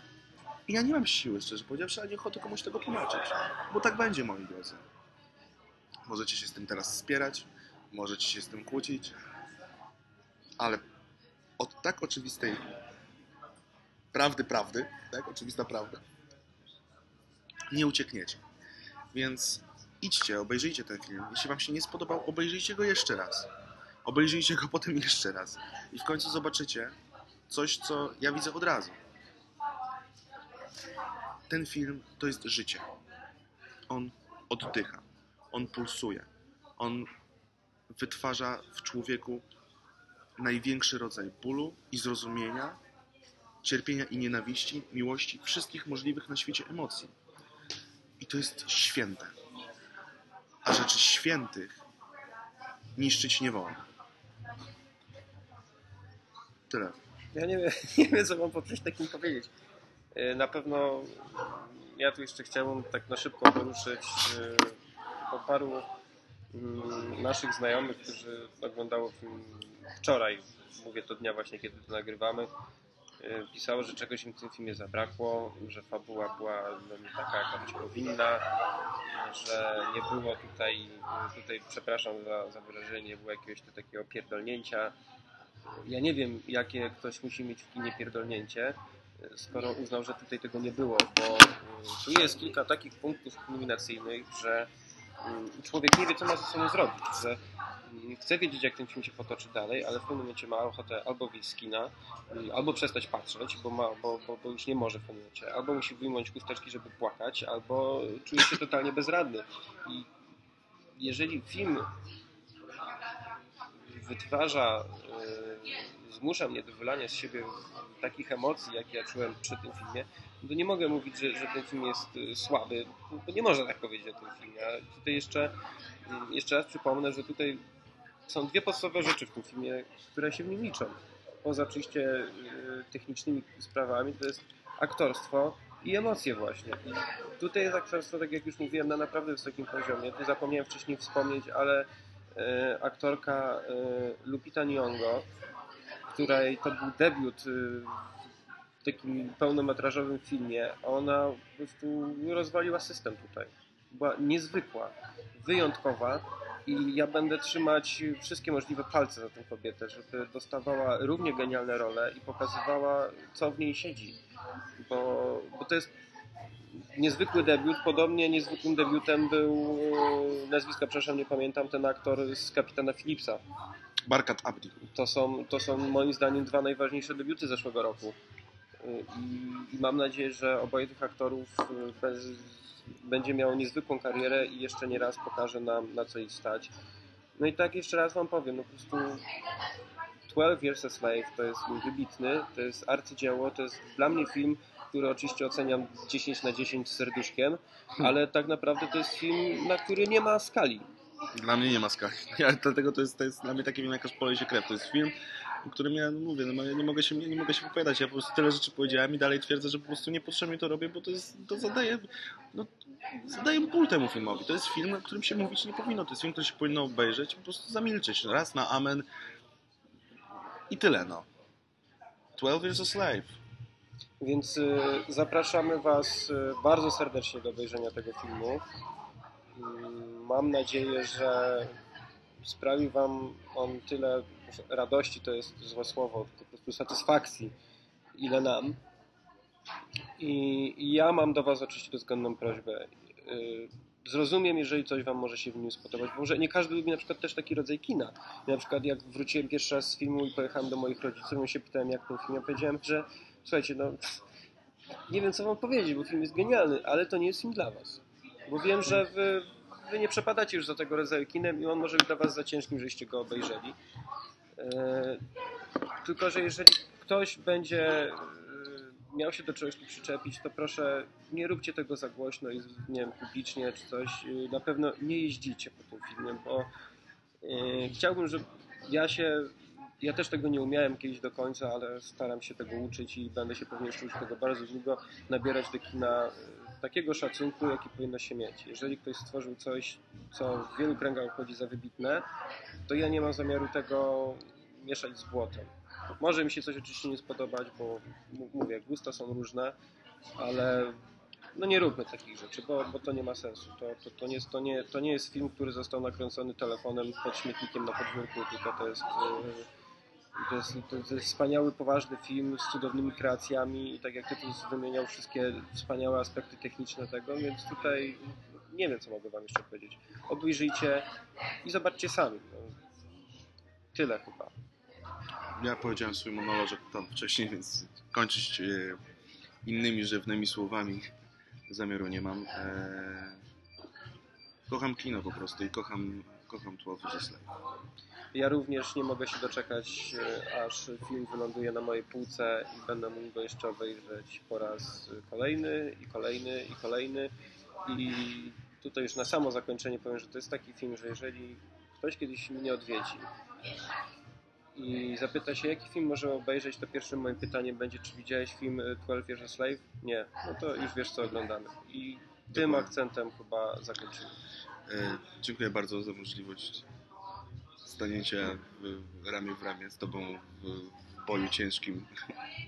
I ja nie mam siły, szczerze powiedziawszy, ani ochoty komuś tego tłumaczyć. Bo tak będzie, moi drodzy. Możecie się z tym teraz spierać, możecie się z tym kłócić, ale od tak oczywistej prawdy, prawdy, tak, oczywista prawda, nie uciekniecie. Więc idźcie, obejrzyjcie ten film. Jeśli wam się nie spodobał, obejrzyjcie go jeszcze raz. Obejrzyjcie go *laughs* potem jeszcze raz. I w końcu zobaczycie coś, co ja widzę od razu. Ten film to jest życie. On oddycha. On pulsuje. On wytwarza w człowieku największy rodzaj bólu i zrozumienia, cierpienia i nienawiści, miłości, wszystkich możliwych na świecie emocji. I to jest święte a rzeczy świętych niszczyć nie wolno. Tyle. Ja nie wiem, *laughs* nie wiem co mam po czymś takim powiedzieć. E, Na pewno ja tu jeszcze chciałbym tak na szybko poruszyć e, po paru mm, naszych znajomych, którzy oglądało film wczoraj, mówię to dnia właśnie, kiedy to nagrywamy, pisało, że czegoś im w tym filmie zabrakło, że fabuła była no, nie taka, jaka być powinna, że nie było tutaj, tutaj przepraszam za, za wyrażenie, nie było jakiegoś tu takiego pierdolnięcia. Ja nie wiem, jakie ktoś musi mieć w kinie pierdolnięcie, skoro uznał, że tutaj tego nie było, bo y, tu jest kilka takich punktów kulminacyjnych, że y, człowiek nie wie, co ma ze sobą zrobić, że chce wiedzieć, jak ten film się potoczy dalej, ale w pewnym momencie ma ochotę albo wyjść y, albo przestać patrzeć, bo, ma, bo, bo, bo już nie może w pewnym momencie, albo musi wyjmować chusteczki, żeby płakać, albo czuje się totalnie bezradny. I jeżeli film wytwarza, y, zmusza mnie do wylania z siebie takich emocji, jak ja czułem przy tym filmie, to nie mogę mówić, że, że ten film jest y, słaby, bo nie można tak powiedzieć o tym filmie. A tutaj jeszcze, y, jeszcze raz przypomnę, że tutaj są dwie podstawowe rzeczy w tym filmie, które się w nim liczą. Poza oczywiście y, technicznymi sprawami, to jest aktorstwo i emocje właśnie. I tutaj jest aktorstwo, tak jak już mówiłem, na naprawdę wysokim poziomie. Tu zapomniałem wcześniej wspomnieć, ale e, aktorka e, Lupita Nyong'o, której to był debiut w takim pełnometrażowym filmie, ona po prostu rozwaliła system tutaj. Była niezwykła, wyjątkowa i ja będę trzymać wszystkie możliwe palce za tę kobietę, żeby dostawała równie genialne role i pokazywała, co w niej siedzi. Bo, bo to jest niezwykły debiut. Podobnie niezwykłym debiutem był, e, nazwiska przepraszam, nie pamiętam, ten aktor z Kapitana Philipsa. Barkat Abdi. To są, to są moim zdaniem dwa najważniejsze debiuty zeszłego roku. Y, I, I mam nadzieję, że oboje tych aktorów y, bez, będzie miało niezwykłą karierę i jeszcze nie raz pokaże nam, na co ich stać. No i tak jeszcze raz Wam powiem, no po prostu 12 Years a Slave to jest wybitny, to jest arcydzieło, to jest dla mnie film, który oczywiście oceniam 10 na 10 z serduszkiem, ale tak naprawdę to jest film, na który nie ma skali. Dla mnie nie ma skali. *laughs* Ja, dlatego to jest, to jest dla mnie taki film jak Aż poleje się krew. To jest film, po którym ja no mówię, no, ja nie mogę się nie, nie mogę się wypowiadać. Ja po prostu tyle rzeczy powiedziałem i dalej twierdzę, że po prostu niepotrzebnie to robię, bo to jest, to zadaje, no, zadaje ból temu filmowi. To jest film, o którym się mówić nie powinno. To jest film, który się powinno obejrzeć, po prostu zamilczeć raz na amen i tyle, no. 12 Years a Slave. Więc y, zapraszamy Was y, bardzo serdecznie do obejrzenia tego filmu. Mm, Mam nadzieję, że sprawi Wam on tyle radości, to jest złe słowo, po prostu satysfakcji, ile nam. I ja mam do Was oczywiście bezwzględną prośbę. Y, Zrozumiem, jeżeli coś Wam może się w nim spodobać, bo może nie każdy lubi na przykład też taki rodzaj kina. Ja na przykład jak wróciłem pierwszy raz z filmu i pojechałem do moich rodziców i się pytałem, jak ten film, ja powiedziałem, że słuchajcie, no *laughs* nie wiem co Wam powiedzieć, bo film jest genialny, ale to nie jest film dla Was. Bo wiem, że Wy, wy nie przepadacie już za tego rodzaju kinem i on może być dla Was za ciężkim, żeście go obejrzeli. E, tylko, że jeżeli ktoś będzie miał się do czegoś tu przyczepić, to proszę nie róbcie tego za głośno i nie wiem, publicznie czy coś. E, Na pewno nie jeździcie po tym filmie, bo e, chciałbym, żeby ja się ja też tego nie umiałem kiedyś do końca, ale staram się tego uczyć i będę się pewnie jeszcze uczyć tego bardzo długo, nabierać do kina e, takiego szacunku, jaki powinno się mieć. Jeżeli ktoś stworzył coś, co w wielu kręgach uchodzi za wybitne, to ja nie mam zamiaru tego mieszać z błotem. Może mi się coś oczywiście nie spodobać, bo mówię, gusta są różne, ale no nie róbmy takich rzeczy, bo, bo to nie ma sensu. To, to, to, nie jest, to, nie, to nie jest film, który został nakręcony telefonem pod śmietnikiem na podwórku, tylko to jest, e, to jest, to jest wspaniały, poważny film z cudownymi kreacjami i tak jak Tytus wymieniał wszystkie wspaniałe aspekty techniczne tego, więc tutaj nie wiem, co mogę wam jeszcze powiedzieć. Obejrzyjcie i zobaczcie sami. No. Tyle chyba. Ja powiedziałem swój monolożek tam wcześniej, więc kończyć e, innymi rzewnymi słowami zamiaru nie mam. E, kocham kino po prostu i kocham, kocham 12 Years a Slave. Ja również nie mogę się doczekać, e, aż film wyląduje na mojej półce i będę mógł go jeszcze obejrzeć po raz kolejny i kolejny i kolejny. I tutaj już na samo zakończenie powiem, że to jest taki film, że jeżeli ktoś kiedyś mnie odwiedzi i zapyta się, jaki film możemy obejrzeć, to pierwszym moim pytaniem będzie, czy widziałeś film e, 12 Years a Slave? Nie. No to już wiesz, co oglądamy. I tym Dokładnie. akcentem chyba zakończymy. E, dziękuję bardzo za możliwość stanięcia w, ramię w ramię z Tobą w, w boju ciężkim,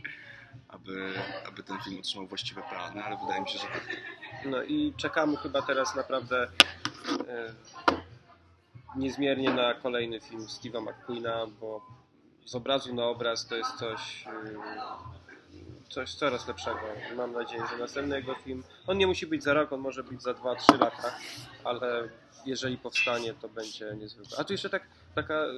*laughs* aby, aby ten film otrzymał właściwe plany, ale wydaje mi się, że tak. No i czekamy chyba teraz naprawdę e, niezmiernie na kolejny film Steve'a McQueena, bo z obrazu na obraz to jest coś, e, coś coraz lepszego. Mam nadzieję, że następny jego film, on nie musi być za rok, on może być za 2-3 lata, ale jeżeli powstanie, to będzie niezwykle. A tu jeszcze tak, taka e,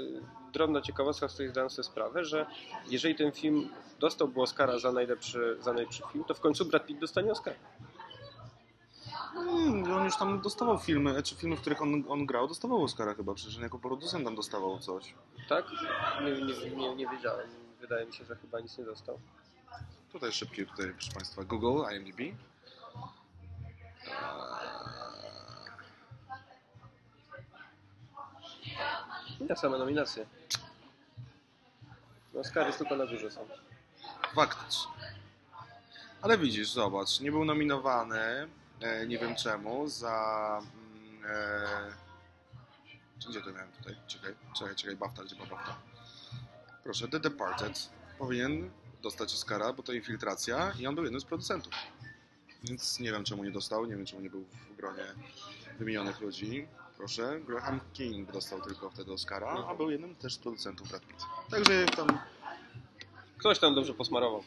drobna ciekawostka, z której zdałem sobie sprawę, że jeżeli ten film dostałby Oscara za najlepszy, za najlepszy film, to w końcu Brad Pitt dostanie Oscar. Hmm, on już tam dostawał filmy, czy filmy, w których on, on grał, dostawał Oscara chyba, przecież on jako producent tam dostawał coś. Tak? Nie, nie, nie, nie wiedziałem. Wydaje mi się, że chyba nic nie dostał. Tutaj szybkie, tutaj proszę Państwa, Google, IMDb. Eee, Nie, same nominacje. No, Oscary tylko na górze są. Faktycznie. Ale widzisz, zobacz, nie był nominowany, nie wiem czemu, za... mm, E, gdzie to miałem tutaj? Czekaj, czekaj, czekaj, BAFTA, gdzie była BAFTA? Proszę, The Departed powinien dostać Oscara, bo to infiltracja i on był jednym z producentów. Więc nie wiem czemu nie dostał, nie wiem czemu nie był w gronie wymienionych ludzi. Proszę, Graham King dostał tylko wtedy Oscara, a był jednym też z producentów Brad Pitt. Także tam Ktoś tam dobrze posmarował.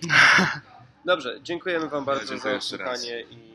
*laughs* Dobrze, dziękujemy Wam bardzo dziękuję za odsłuchanie i